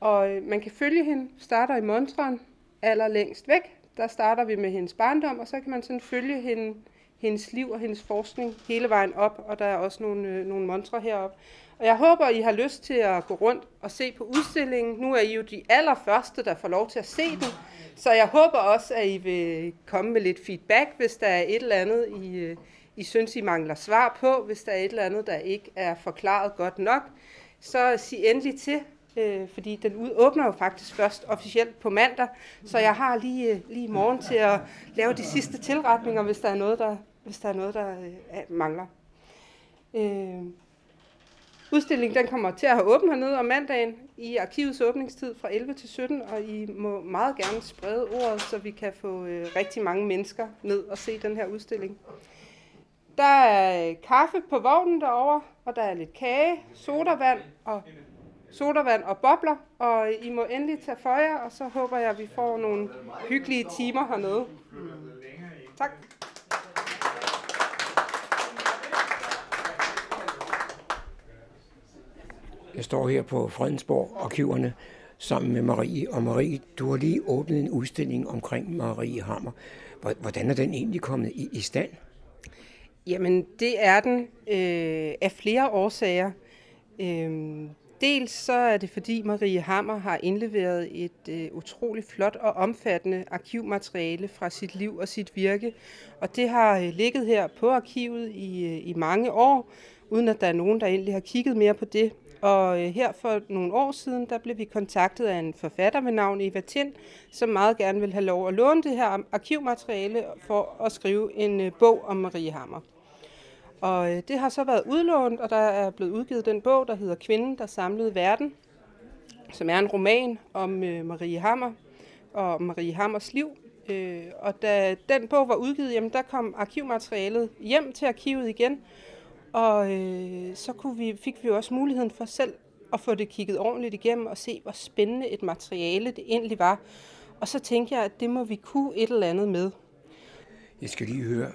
Og øh, man kan følge hende, starter i Montren, aller længst væk. Der starter vi med hendes barndom, og så kan man sådan følge hende, hendes liv og hendes forskning hele vejen op, og der er også nogle, øh, nogle monstre heroppe. Og jeg håber, I har lyst til at gå rundt og se på udstillingen. Nu er I jo de allerførste, der får lov til at se den. Så jeg håber også, at I vil komme med lidt feedback, hvis der er et eller andet, I, øh, I synes, I mangler svar på. Hvis der er et eller andet, der ikke er forklaret godt nok, så sig endelig til, øh, fordi den ud, åbner jo faktisk først officielt på mandag. Så jeg har lige, øh, lige i morgen til at lave de sidste tilretninger, hvis der er noget, der, hvis der, er noget, der øh, mangler. Øh, Udstillingen den kommer til at have åbent hernede om mandagen i arkivets åbningstid fra 11 til 17, og I må meget gerne sprede ordet, så vi kan få øh, rigtig mange mennesker ned og se den her udstilling. Der er kaffe på vognen derovre, og der er lidt kage, sodavand og sodavand og bobler, og I må endelig tage for jer, og så håber jeg, at vi får nogle hyggelige timer hernede. Tak. Jeg står her på Fredensborg Arkiverne sammen med Marie. Og Marie, du har lige åbnet en udstilling omkring Marie Hammer. Hvordan er den egentlig kommet i, i stand? Jamen, det er den øh, af flere årsager. Øh, dels så er det, fordi Marie Hammer har indleveret et øh, utroligt flot og omfattende arkivmateriale fra sit liv og sit virke. Og det har øh, ligget her på arkivet i, øh, i mange år, uden at der er nogen, der egentlig har kigget mere på det. Og øh, her for nogle år siden, der blev vi kontaktet af en forfatter med navn Eva Tind, som meget gerne vil have lov at låne det her arkivmateriale for at skrive en øh, bog om Marie Hammer. Og øh, det har så været udlånt, og der er blevet udgivet den bog, der hedder Kvinden, der samlede verden, som er en roman om øh, Marie Hammer og Marie Hammers liv. Øh, og da den bog var udgivet, jamen, der kom arkivmaterialet hjem til arkivet igen, og øh, så kunne vi, fik vi også muligheden for selv at få det kigget ordentligt igennem og se, hvor spændende et materiale det egentlig var. Og så tænkte jeg, at det må vi kunne et eller andet med. Jeg skal lige høre,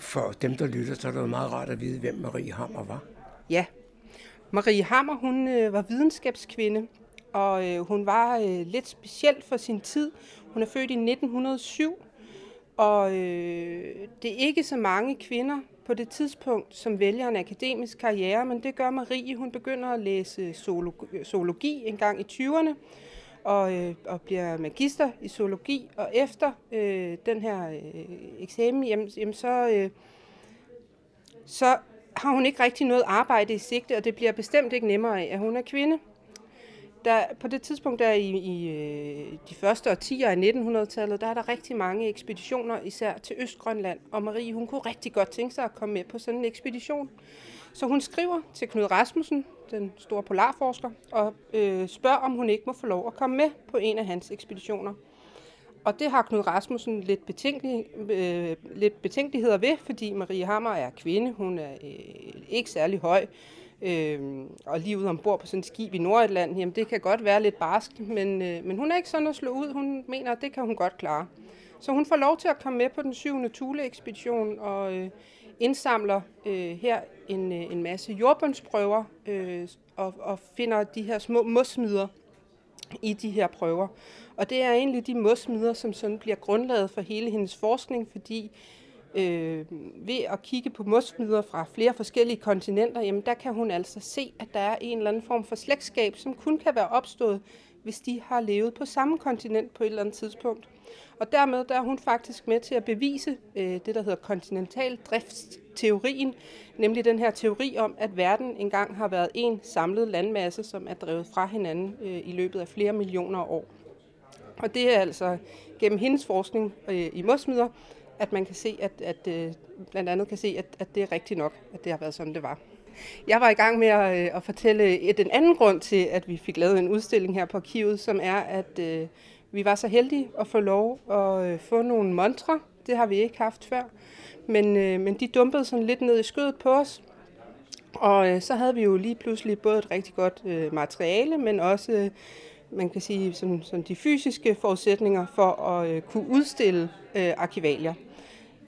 for dem, der lytter, så er det jo meget rart at vide, hvem Marie Hammer var. Ja, Marie Hammer, hun øh, var videnskabskvinde, og øh, hun var øh, lidt speciel for sin tid. Hun er født i 1907, og øh, det er ikke så mange kvinder, på det tidspunkt, som vælger en akademisk karriere, men det gør Marie. Hun begynder at læse øh, zoologi en gang i 20'erne, og, øh, og bliver magister i zoologi, og efter øh, den her øh, eksamen, jamen, jamen så, øh, så har hun ikke rigtig noget arbejde i sigte, og det bliver bestemt ikke nemmere af, at hun er kvinde der, på det tidspunkt der i, i øh, de første årtier af 1900-tallet, der er der rigtig mange ekspeditioner, især til Østgrønland. Og Marie, hun kunne rigtig godt tænke sig at komme med på sådan en ekspedition. Så hun skriver til Knud Rasmussen, den store polarforsker, og øh, spørger, om hun ikke må få lov at komme med på en af hans ekspeditioner. Og det har Knud Rasmussen lidt, betænkelig, øh, lidt betænkeligheder ved, fordi Marie Hammer er kvinde, hun er øh, ikke særlig høj, øh, og livet ombord på sådan et skib i Nordatlanten, jamen det kan godt være lidt barsk, men, øh, men hun er ikke sådan at slå ud. Hun mener, at det kan hun godt klare. Så hun får lov til at komme med på den syvende Thule-ekspedition og øh, indsamler øh, her en, øh, en masse jordbundsprøver øh, og, og finder de her små mosmider i de her prøver. Og det er egentlig de mosmider, som sådan bliver grundlaget for hele hendes forskning, fordi øh, ved at kigge på mosmider fra flere forskellige kontinenter, jamen der kan hun altså se, at der er en eller anden form for slægtskab, som kun kan være opstået, hvis de har levet på samme kontinent på et eller andet tidspunkt. Og dermed der er hun faktisk med til at bevise øh, det, der hedder kontinental driftsteorien, nemlig den her teori om, at verden engang har været en samlet landmasse, som er drevet fra hinanden øh, i løbet af flere millioner år. Og det er altså gennem hendes forskning øh, i mosmider, at man kan se, at, at øh, blandt andet kan se, at, at det er rigtigt nok, at det har været sådan, det var. Jeg var i gang med at, øh, at fortælle den anden grund til, at vi fik lavet en udstilling her på arkivet, som er, at øh, vi var så heldige at få lov at øh, få nogle montre. Det har vi ikke haft før. Men, øh, men de dumpede sådan lidt ned i skødet på os. Og øh, så havde vi jo lige pludselig både et rigtig godt øh, materiale, men også øh, man kan sige, sådan, sådan de fysiske forudsætninger for at øh, kunne udstille øh, arkivalier.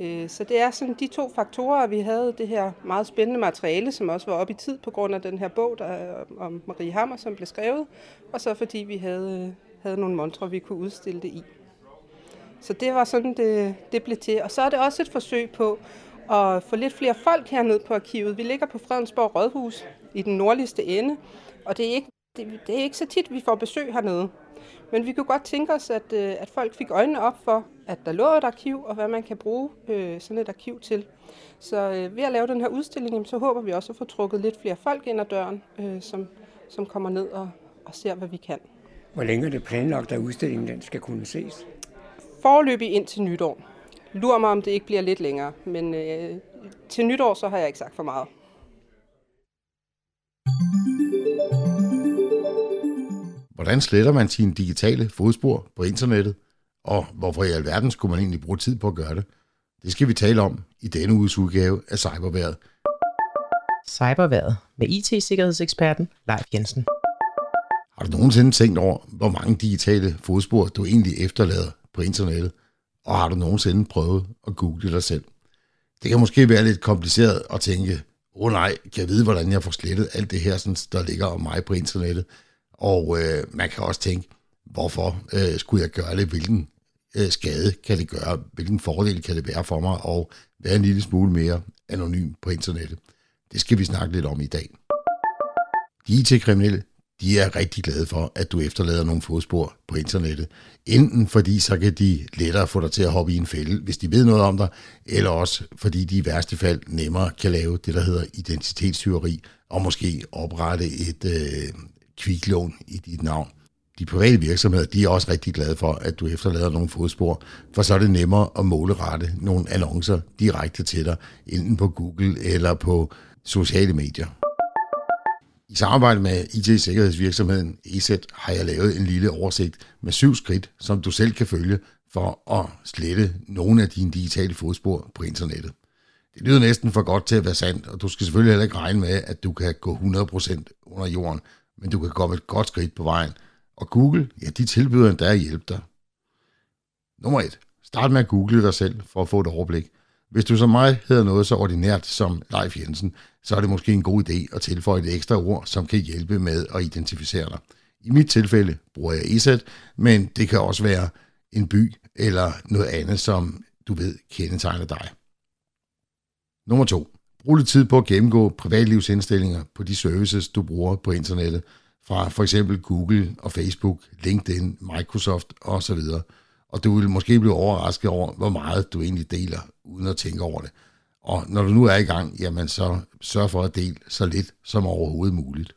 Øh, så det er sådan de to faktorer, vi havde det her meget spændende materiale, som også var op i tid på grund af den her bog der om Marie Hammer, som blev skrevet, og så fordi vi havde, øh, havde nogle montre, vi kunne udstille det i. Så det var sådan, det, det blev til. Og så er det også et forsøg på at få lidt flere folk herned på arkivet. Vi ligger på Fredensborg Rådhus, i den nordligste ende, og det er, ikke, det, det er ikke så tit, vi får besøg hernede. Men vi kunne godt tænke os, at, øh, at folk fik øjnene op for, at der lå et arkiv, og hvad man kan bruge øh, sådan et arkiv til. Så øh, ved at lave den her udstilling, jamen, så håber vi også at få trukket lidt flere folk ind ad døren, øh, som, som kommer ned og, og ser, hvad vi kan. Hvor længe er det planlagt, at udstillingen den skal kunne ses? Forløbig ind til nytår. Lur mig, om det ikke bliver lidt længere, men øh, til nytår, så har jeg ikke sagt for meget. Hvordan sletter man sine digitale fodspor på internettet? Og hvorfor i alverden skulle man egentlig bruge tid på at gøre det? Det skal vi tale om i denne uges udgave af Cyberværet. Cyberværet med IT-sikkerhedseksperten Leif Jensen. Har du nogensinde tænkt over, hvor mange digitale fodspor du egentlig efterlader på internettet? Og har du nogensinde prøvet at google dig selv? Det kan måske være lidt kompliceret at tænke, åh oh nej, kan jeg vide, hvordan jeg får slettet alt det her, sådan, der ligger om mig på internettet? Og øh, man kan også tænke, hvorfor øh, skulle jeg gøre det? Hvilken øh, skade kan det gøre? Hvilken fordel kan det være for mig og være en lille smule mere anonym på internettet? Det skal vi snakke lidt om i dag. De IT-kriminelle, de er rigtig glade for, at du efterlader nogle fodspor på internettet. Enten fordi så kan de lettere få dig til at hoppe i en fælde, hvis de ved noget om dig, eller også fordi de i værste fald nemmere kan lave det, der hedder identitetstyveri, og måske oprette et øh, kviklån i dit navn. De private virksomheder, de er også rigtig glade for, at du efterlader nogle fodspor, for så er det nemmere at målerette nogle annoncer direkte til dig, enten på Google eller på sociale medier. I samarbejde med IT-sikkerhedsvirksomheden ESET har jeg lavet en lille oversigt med syv skridt, som du selv kan følge for at slette nogle af dine digitale fodspor på internettet. Det lyder næsten for godt til at være sandt, og du skal selvfølgelig heller ikke regne med, at du kan gå 100% under jorden, men du kan komme et godt skridt på vejen. Og Google, ja, de tilbyder endda at hjælpe dig. Nummer 1. Start med at google dig selv for at få et overblik. Hvis du som mig hedder noget så ordinært som Leif Jensen, så er det måske en god idé at tilføje et ekstra ord, som kan hjælpe med at identificere dig. I mit tilfælde bruger jeg ESAT, men det kan også være en by eller noget andet, som du ved kendetegner dig. Nummer 2. Brug lidt tid på at gennemgå privatlivsindstillinger på de services, du bruger på internettet, fra for eksempel Google og Facebook, LinkedIn, Microsoft osv. Og du vil måske blive overrasket over, hvor meget du egentlig deler, uden at tænke over det. Og når du nu er i gang, jamen så sørg for at dele så lidt som overhovedet muligt.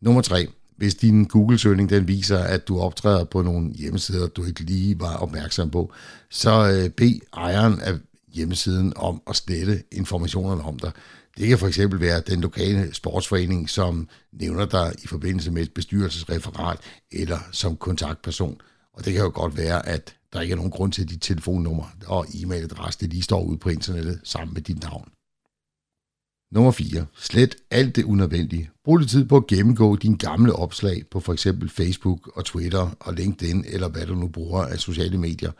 Nummer 3. Hvis din Google-søgning den viser, at du optræder på nogle hjemmesider, du ikke lige var opmærksom på, så øh, bed ejeren af hjemmesiden om at slette informationerne om dig. Det kan for eksempel være den lokale sportsforening, som nævner dig i forbindelse med et bestyrelsesreferat eller som kontaktperson. Og det kan jo godt være, at der ikke er nogen grund til, at dit telefonnummer og e-mailadresse det lige står ude på internettet sammen med dit navn. Nummer 4. Slet alt det unødvendige. Brug lidt tid på at gennemgå dine gamle opslag på f.eks. Facebook og Twitter og LinkedIn, eller hvad du nu bruger af sociale medier.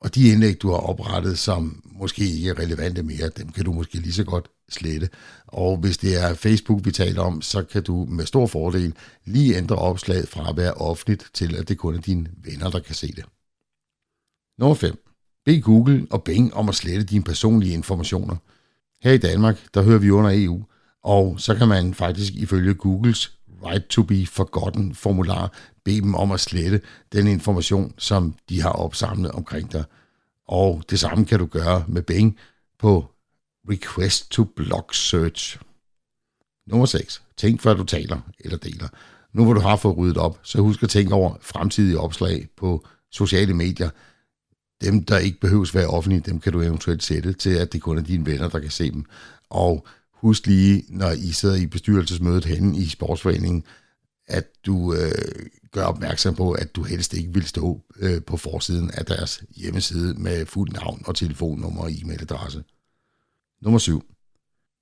Og de indlæg, du har oprettet, som måske ikke er relevante mere, dem kan du måske lige så godt slette. Og hvis det er Facebook, vi taler om, så kan du med stor fordel lige ændre opslaget fra at være offentligt til, at det kun er dine venner, der kan se det. Nummer 5. Bed Google og Bing om at slette dine personlige informationer. Her i Danmark, der hører vi under EU, og så kan man faktisk ifølge Googles Right to be Forgotten formular bede dem om at slette den information, som de har opsamlet omkring dig. Og det samme kan du gøre med Bing på Request to Block Search. Nummer 6. Tænk før du taler eller deler. Nu hvor du har fået ryddet op, så husk at tænke over fremtidige opslag på sociale medier. Dem, der ikke behøves være offentlige, dem kan du eventuelt sætte til, at det kun er dine venner, der kan se dem. Og husk lige, når I sidder i bestyrelsesmødet henne i sportsforeningen, at du øh, gør opmærksom på, at du helst ikke vil stå øh, på forsiden af deres hjemmeside med fuld navn og telefonnummer og e-mailadresse. Nummer 7.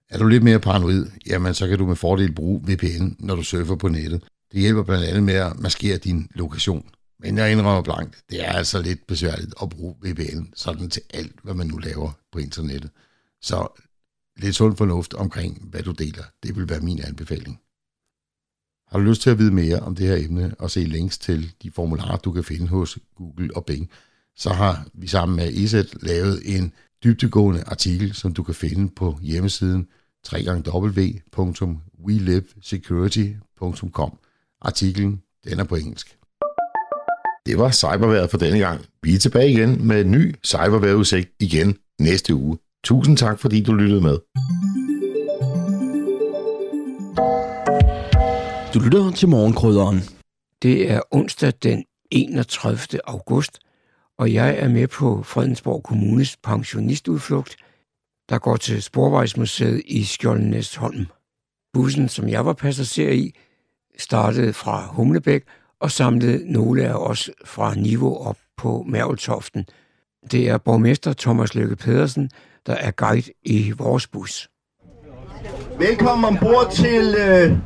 Er du lidt mere paranoid, jamen så kan du med fordel bruge VPN, når du surfer på nettet. Det hjælper blandt andet med at maskere din lokation. Men jeg indrømmer blankt, det er altså lidt besværligt at bruge VPN sådan til alt, hvad man nu laver på internettet. Så lidt sund fornuft omkring, hvad du deler, det vil være min anbefaling. Har du lyst til at vide mere om det her emne og se links til de formularer, du kan finde hos Google og Bing, så har vi sammen med ESET lavet en dybtegående artikel, som du kan finde på hjemmesiden www.welivesecurity.com. Artiklen den er på engelsk. Det var cyberværet for denne gang. Vi er tilbage igen med en ny cyberværetudsigt igen næste uge. Tusind tak, fordi du lyttede med. Du lytter til morgenkrydderen. Det er onsdag den 31. august, og jeg er med på Fredensborg Kommunes pensionistudflugt, der går til Sporvejsmuseet i Skjoldnæsholm. Bussen, som jeg var passager i, startede fra Humlebæk og samlede nogle af os fra Niveau op på Mærveltoften. Det er borgmester Thomas Løkke Pedersen, der er guide i vores bus. Velkommen ombord til, øh,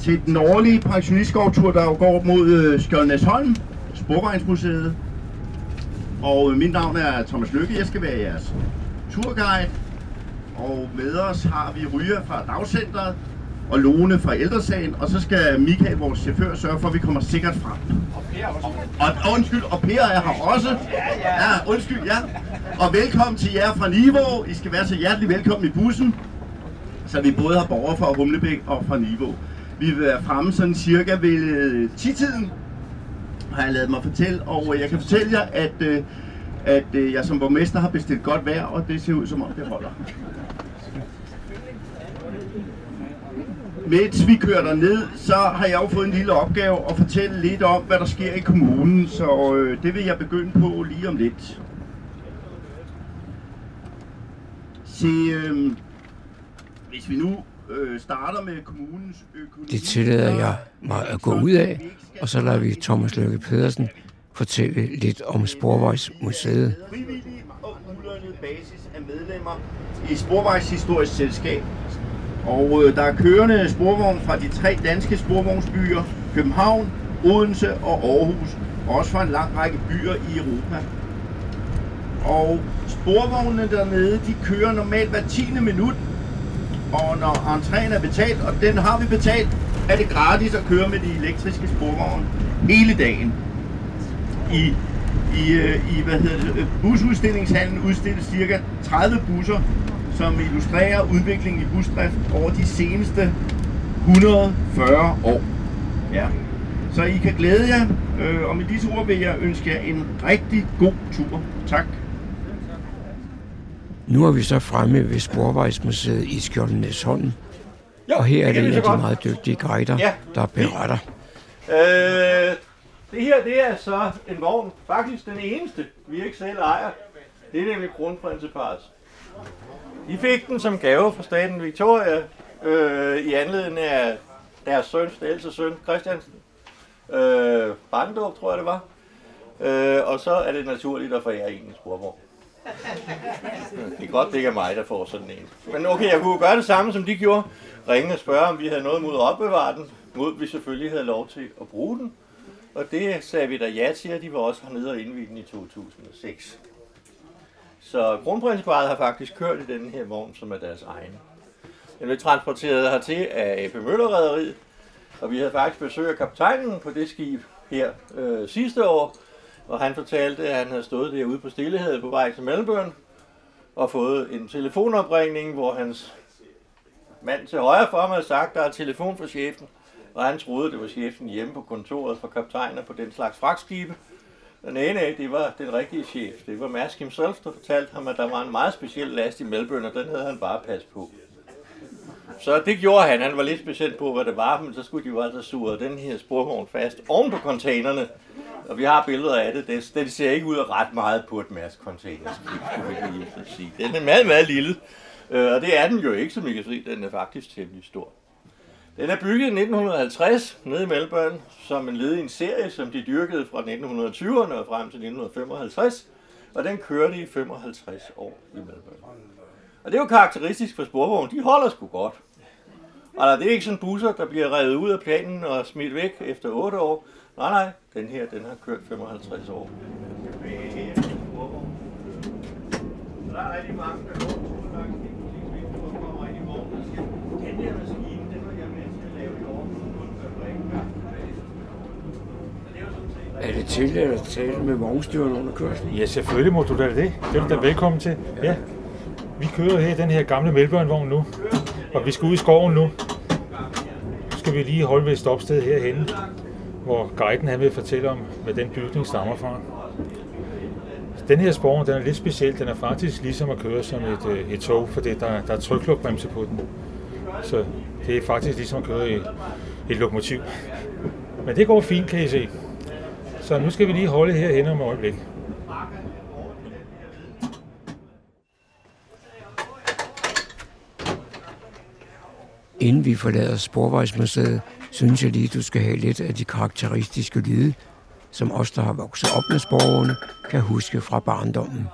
til den årlige pensionistskovtur, der går mod øh, Skjoldnæsholm, Sporvejsmuseet. Og mit navn er Thomas Lykke, jeg skal være jeres turguide. Og med os har vi Ryger fra Dagcenteret og Lone fra Ældresagen, og så skal Michael, vores chauffør, sørge for, at vi kommer sikkert frem. Og, og undskyld, og Per er her også. Ja, undskyld, ja. Og velkommen til jer fra Niveau. I skal være så hjertelig velkommen i bussen. Så vi både har borgere fra Humlebæk og fra Niveau. Vi vil være fremme sådan cirka ved 10-tiden, har jeg lavet mig fortælle. Og øh, jeg kan fortælle jer, at, øh, at øh, jeg som borgmester har bestilt godt vejr, og det ser ud som om det holder. Mens vi kører derned, så har jeg jo fået en lille opgave at fortælle lidt om, hvad der sker i kommunen, så øh, det vil jeg begynde på lige om lidt. Se, øh, hvis vi nu øh, starter med kommunens økonomi... Det tillader jeg mig at gå ud af, og så lader vi Thomas Løkke Pedersen fortælle lidt om Sporvejsmuseet. Frivillig og ulønnet basis af medlemmer i Sporvejshistorisk Selskab. Og øh, der er kørende sporvogn fra de tre danske sporvognsbyer, København, Odense og Aarhus, og også fra en lang række byer i Europa. Og sporvognene dernede, de kører normalt hver 10. minut, og når entréen er betalt, og den har vi betalt, er det gratis at køre med de elektriske sporvogne hele dagen. I, i, øh, i hvad hedder det, øh, busudstillingshallen udstilles cirka 30 busser, som illustrerer udviklingen i busdrift over de seneste 140 år. Ja. Så I kan glæde jer, øh, og med disse ord vil jeg ønske jer en rigtig god tur. Tak. Nu er vi så fremme ved Sporvejsmuseet i Skjoldnæsholm, og her er det en af de meget dygtige guider, Ja. der beretter. Øh, det her, det er så en vogn. Faktisk den eneste, vi ikke selv ejer. Det er nemlig kronprinsepars. De fik den som gave fra staten Victoria øh, i anledning af deres søns, det ældste søn, Christiansen. Øh, Barndorf, tror jeg det var. Øh, og så er det naturligt at forære en en sporvogn. Det er godt, det ikke er mig, der får sådan en. Men okay, jeg kunne gøre det samme, som de gjorde. Ringe og spørge, om vi havde noget mod at opbevare den, mod vi selvfølgelig havde lov til at bruge den. Og det sagde vi da ja til, at de var også hernede og indvide den i 2006. Så kronprinsparet har faktisk kørt i den her vogn, som er deres egen. Den blev transporteret hertil af AP Møllerrederiet, og vi havde faktisk besøg af kaptajnen på det skib her øh, sidste år, og han fortalte, at han havde stået derude på Stillehed på vej til Melbourne, og fået en telefonopringning, hvor hans mand til højre for mig havde sagt, at der er telefon fra chefen, og han troede, det var chefen hjemme på kontoret for kaptajner på den slags fragtskibe. Den nej, nej, det var den rigtige chef. Det var Mærsk himself, der fortalte ham, at der var en meget speciel last i Melbourne, og den havde han bare pas på. Så det gjorde han. Han var lidt specielt på, hvad det var, men så skulle de jo altså sure den her sporvogn fast oven på containerne. Og vi har billeder af det. Det, det ser ikke ud af ret meget på et Mærsk containerskib, skulle vi sige. Den er meget, meget lille. Øh, Og det er den jo ikke, som I kan se. Den er faktisk temmelig stor. Den er bygget i 1950 nede i Melbourne som en led i en serie, som de dyrkede fra 1920'erne og frem til 1955. Og den kørte i 55 år i Melbourne. Og det er jo karakteristisk for sporvogn. De holder sgu godt. Og det er ikke sådan busser, der bliver revet ud af planen og smidt væk efter 8 år. Nej, nej. Den her, den har kørt 55 år. Der er rigtig mange, der går to og kommer ind i vognen og siger, den her maskine, den var jeg med til at lave i år. Er det tilladt at tale med vognstyreren under kørslen? Ja, selvfølgelig må du da det. Det er du da velkommen til. Ja. Vi kører her i den her gamle Melbourne-vogn nu. Og vi skal ud i skoven nu. Nu skal vi lige holde ved et stopsted herhenne, hvor guiden han vil fortælle om, hvad den bygning stammer fra. Den her sporvogn, den er lidt speciel. Den er faktisk ligesom at køre som et, øh, et tog, fordi der, der er tryklukbremse på den. Så det er faktisk ligesom at køre i et lokomotiv. Men det går fint, kan I se. Så nu skal vi lige holde her hen om et øjeblik. Inden vi forlader Sporvejsmuseet, synes jeg lige, du skal have lidt af de karakteristiske lyde, som os, der har vokset op med sporene, kan huske fra barndommen.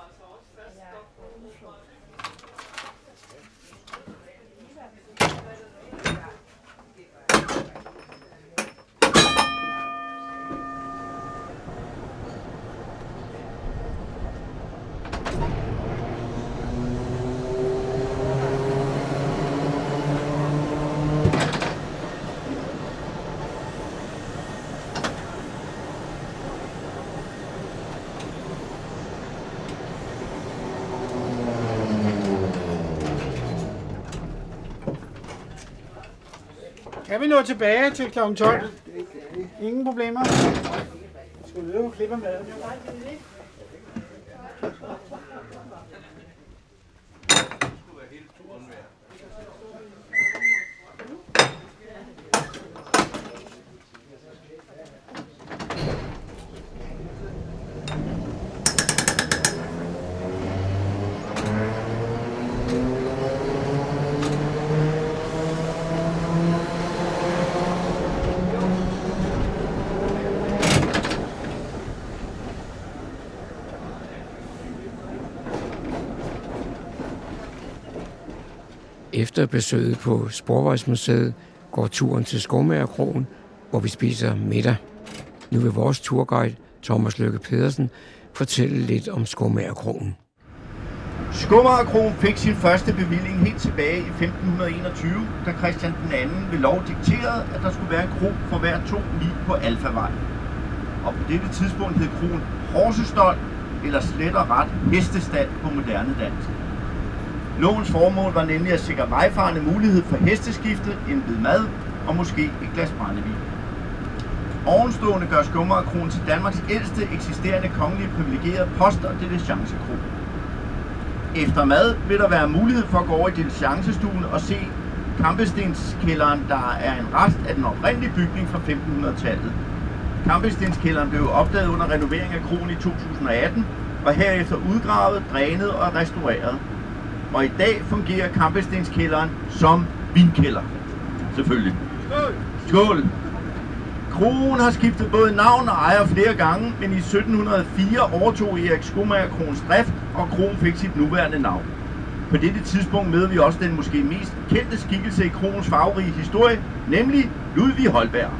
Kan vi nå tilbage til kl. 12? Ingen problemer? Skal vi løbe klipper med? Efter besøget på Sporvejsmuseet går turen til Skovmagerkrogen, hvor vi spiser middag. Nu vil vores turguide, Thomas Lykke Pedersen, fortælle lidt om Skovmagerkrogen. Skummerkrogen fik sin første bevilling helt tilbage i 1521, da Christian II ved lov dikterede, at der skulle være en kro for hver to mil på Alfavej. Og på dette tidspunkt hed kroen Horsestold, eller slet og ret hestestald på moderne dansk. Lovens formål var nemlig at sikre vejfarende mulighed for hesteskifte, en bid mad og måske et glas brændevin. Ovenstående gør Skummerkronen til Danmarks ældste eksisterende kongelige privilegerede post- og diligencekro. Efter mad vil der være mulighed for at gå over i diligencestuen og se Kampestenskælderen, der er en rest af den oprindelige bygning fra 1500-tallet. Kampestenskælderen blev opdaget under renovering af kronen i 2018, og herefter udgravet, drænet og restaureret. Og i dag fungerer Kampestenskælderen som vinkælder. Selvfølgelig. Skål! Skål! Kronen har skiftet både navn og ejer flere gange, men i 1704 overtog Erik Skomager Krogens drift, og kronen fik sit nuværende navn. På dette tidspunkt møder vi også den måske mest kendte skikkelse i kronens farverige historie, nemlig Ludvig Holberg.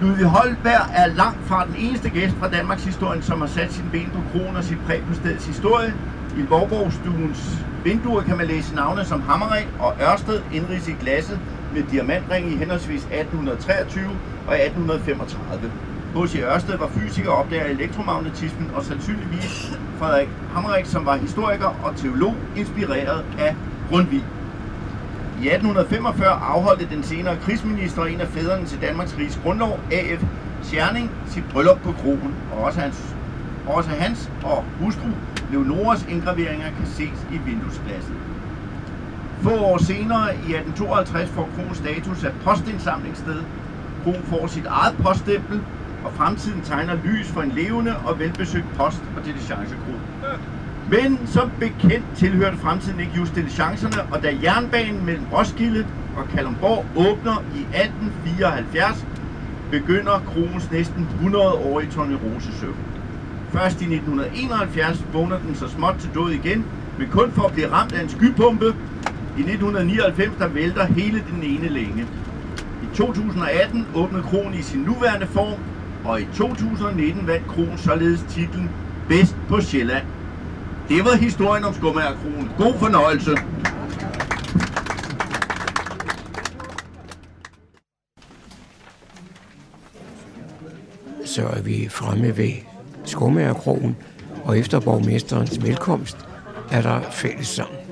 Ludvig Holberg er langt fra den eneste gæst fra Danmarks historie, som har sat sin ben på kronen og sit præg på stedets historie. I Gårdborgstuens vinduer kan man læse navne som Hammerring og Ørsted indrids i glasset med diamantring i henholdsvis 1823 og 1835. H.C. Ørsted var fysiker og opdager elektromagnetismen og sandsynligvis Frederik Hammerik, som var historiker og teolog, inspireret af Grundtvig. I 1845 afholdte den senere krigsminister en af fædrene til Danmarks Riges Grundlov, A.F. Scherning, sit bryllup på krogen, og også hans, også hans og hustru Leonoras indgraveringer kan ses i vinduesglasset. Få år senere, i 1852, får Kron status af postindsamlingssted. Kron får sit eget poststempel, og fremtiden tegner lys for en levende og velbesøgt post- og diligencekro. Men som bekendt tilhørte fremtiden ikke just diligencerne, og da jernbanen mellem Roskilde og Kalundborg åbner i 1874, begynder kronens næsten 100-årige tornerosesøvn. Først i 1971 vågner den så småt til død igen, men kun for at blive ramt af en skypumpe. I 1999 der vælter hele den ene længe. I 2018 åbnede kronen i sin nuværende form, og i 2019 vandt kronen således titlen Bedst på Sjælland. Det var historien om Skummagerkronen. God fornøjelse. Så er vi fremme ved Skummagerkrogen, og efter borgmesterens velkomst er der fællessang.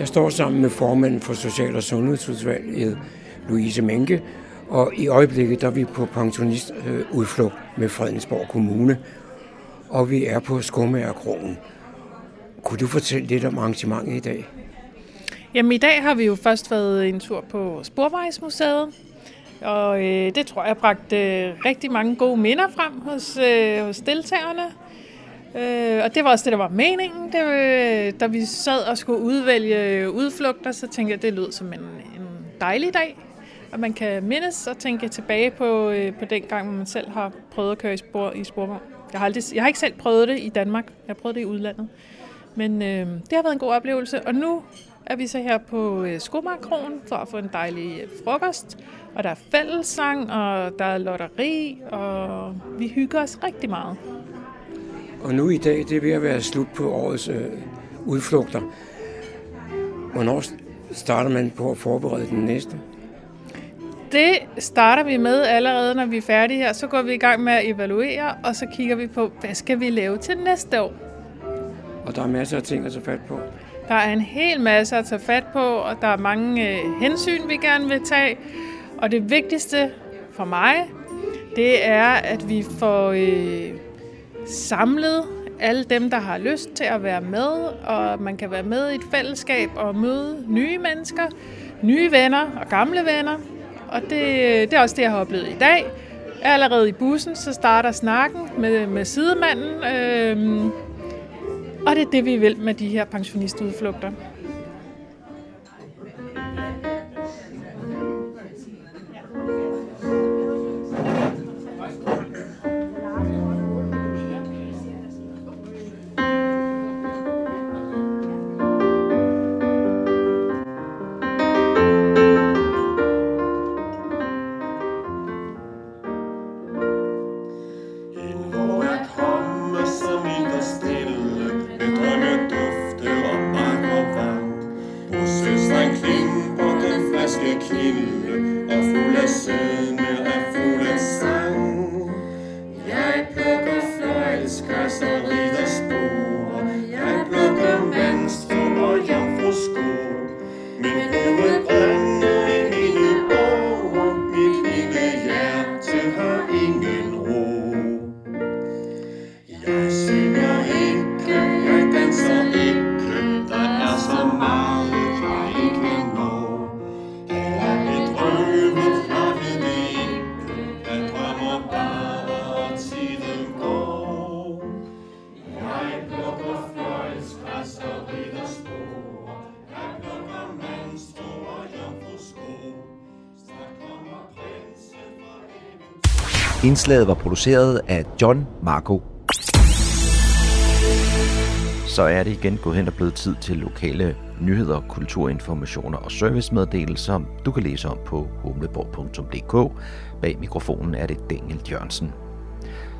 Jeg står sammen med formanden for Social- og Sundhedsudvalget, Louise Mænke, og i øjeblikket der er vi på pensionistudflugt med Fredensborg Kommune, og vi er på Skumærkrogen. Kunne du fortælle lidt om arrangementet i dag? Jamen i dag har vi jo først været en tur på Sporvejsmuseet, og øh, det tror jeg bragte øh, rigtig mange gode minder frem hos, øh, hos deltagerne. Øh, og det var også det, der var meningen. Det, øh, da vi sad og skulle udvælge øh, udflugter, så tænkte jeg, det lød som en, en dejlig dag. Og man kan mindes og tænke tilbage på, øh, på den gang, hvor man selv har prøvet at køre i, spor, i sporvogn. Jeg har, aldrig, jeg har ikke selv prøvet det i Danmark. Jeg har prøvet det i udlandet. Men øh, det har været en god oplevelse. Og nu er vi så her på øh, Skomarkronen for at få en dejlig øh, frokost. Og der er fællessang, og der er lotteri, og vi hygger os rigtig meget. Og nu i dag, det er ved at være slut på årets øh, udflugter. Hvornår starter man på at forberede den næste? Det starter vi med allerede, når vi er færdige her. Så går vi i gang med at evaluere, og så kigger vi på, hvad skal vi lave til næste år. Og der er masser af ting at tage fat på. Der er en hel masse at tage fat på, og der er mange øh, hensyn, vi gerne vil tage. Og det vigtigste for mig, det er, at vi får øh, samlet alle dem, der har lyst til at være med, og man kan være med i et fællesskab og møde nye mennesker, nye venner og gamle venner. Og det, øh, det er også det, jeg har oplevet i dag. Allerede i bussen, så starter snakken med, med sidemanden, Øh, og det er det, vi vil med de her pensionistudflugter. Indslaget var produceret af John Marco. Så er det igen gået hen og blevet tid til lokale nyheder, kulturinformationer og servicemeddelelser, du kan læse om på humleborg.dk. Bag mikrofonen er det Daniel Jørgensen.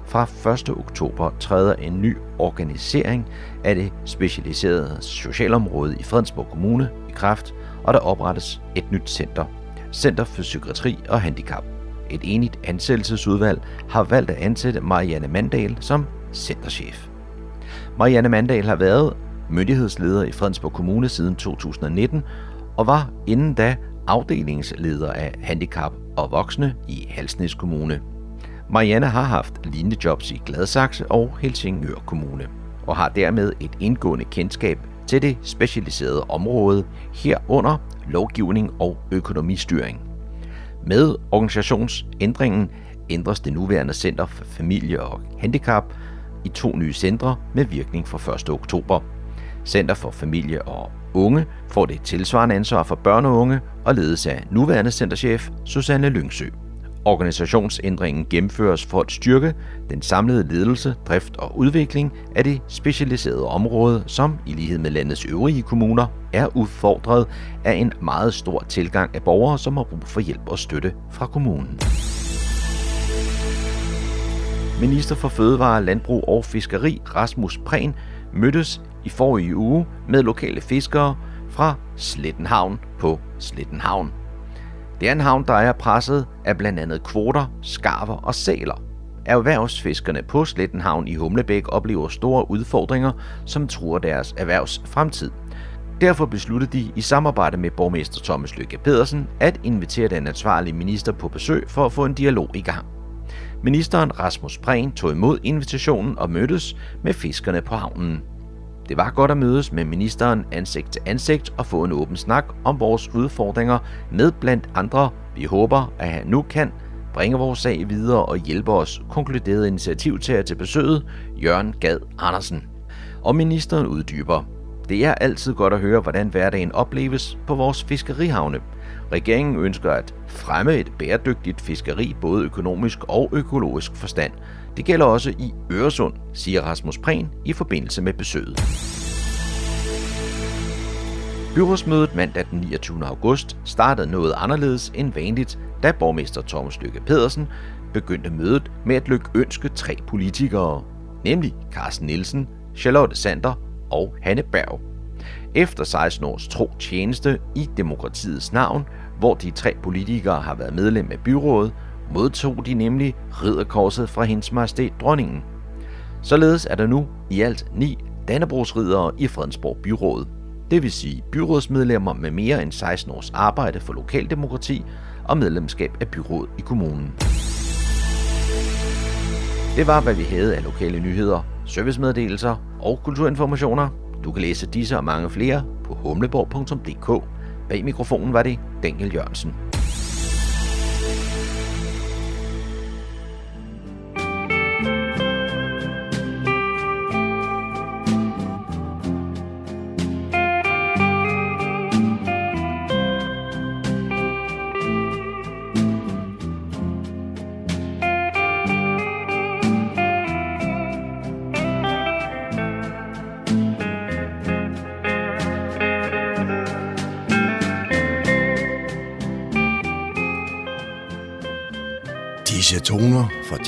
Fra 1. oktober træder en ny organisering af det specialiserede socialområde i Fredensborg Kommune i kraft, og der oprettes et nyt center. Center for Psykiatri og Handicap. Et enigt ansættelsesudvalg har valgt at ansætte Marianne Mandal som centerchef. Marianne Mandal har været myndighedsleder i Fredensborg Kommune siden 2019 og var inden da afdelingsleder af handicap og voksne i Halsnæs Kommune. Marianne har haft lignende jobs i Gladsaxe og Helsingør Kommune og har dermed et indgående kendskab til det specialiserede område herunder lovgivning og økonomistyring. Med organisationsændringen ændres det nuværende Center for Familie og Handicap i to nye centre med virkning fra 1. oktober. Center for Familie og Unge får det tilsvarende ansvar for børn og unge og ledes af nuværende centerchef Susanne Lyngsø. Organisationsændringen gennemføres for at styrke den samlede ledelse, drift og udvikling af det specialiserede område, som i lighed med landets øvrige kommuner er udfordret af en meget stor tilgang af borgere, som har brug for hjælp og støtte fra kommunen. Minister for Fødevare, Landbrug og Fiskeri Rasmus Prehn mødtes i forrige uge med lokale fiskere fra Slettenhavn på Slettenhavn. Det er en havn, der er presset af blandt andet kvoter, skarver og sæler. Erhvervsfiskerne på Slettenhavn i Humlebæk oplever store udfordringer, som truer deres erhvervs fremtid. Derfor besluttede de i samarbejde med borgmester Thomas Lykke Pedersen at invitere den ansvarlige minister på besøg for at få en dialog i gang. Ministeren Rasmus Prehn tog imod invitationen og mødtes med fiskerne på havnen. Det var godt at mødes med ministeren ansigt til ansigt og få en åben snak om vores udfordringer med blandt andre, vi håber, at han nu kan bringe vores sag videre og hjælpe os, konkluderede initiativtager til besøget, Jørgen Gad Andersen. Og ministeren uddyber. Det er altid godt at høre, hvordan hverdagen opleves på vores fiskerihavne. Regeringen ønsker at fremme et bæredygtigt fiskeri både økonomisk og økologisk forstand. Det gælder også i Øresund, siger Rasmus Prehn i forbindelse med besøget. Byrådsmødet mandag den 29. august startede noget anderledes end vanligt, da borgmester Thomas Lykke Pedersen begyndte mødet med at lykke ønske tre politikere, nemlig Carsten Nielsen, Charlotte Sander og Hanne Berg. Efter 16 års tro tjeneste i demokratiets navn, hvor de tre politikere har været medlem af byrådet, modtog de nemlig ridderkorset fra hendes majestæt dronningen. Således er der nu i alt ni Dannebrogsridere i Fredensborg Byråd. Det vil sige byrådsmedlemmer med mere end 16 års arbejde for lokaldemokrati og medlemskab af byrådet i kommunen. Det var, hvad vi havde af lokale nyheder, servicemeddelelser og kulturinformationer. Du kan læse disse og mange flere på humleborg.dk. Bag mikrofonen var det Daniel Jørgensen.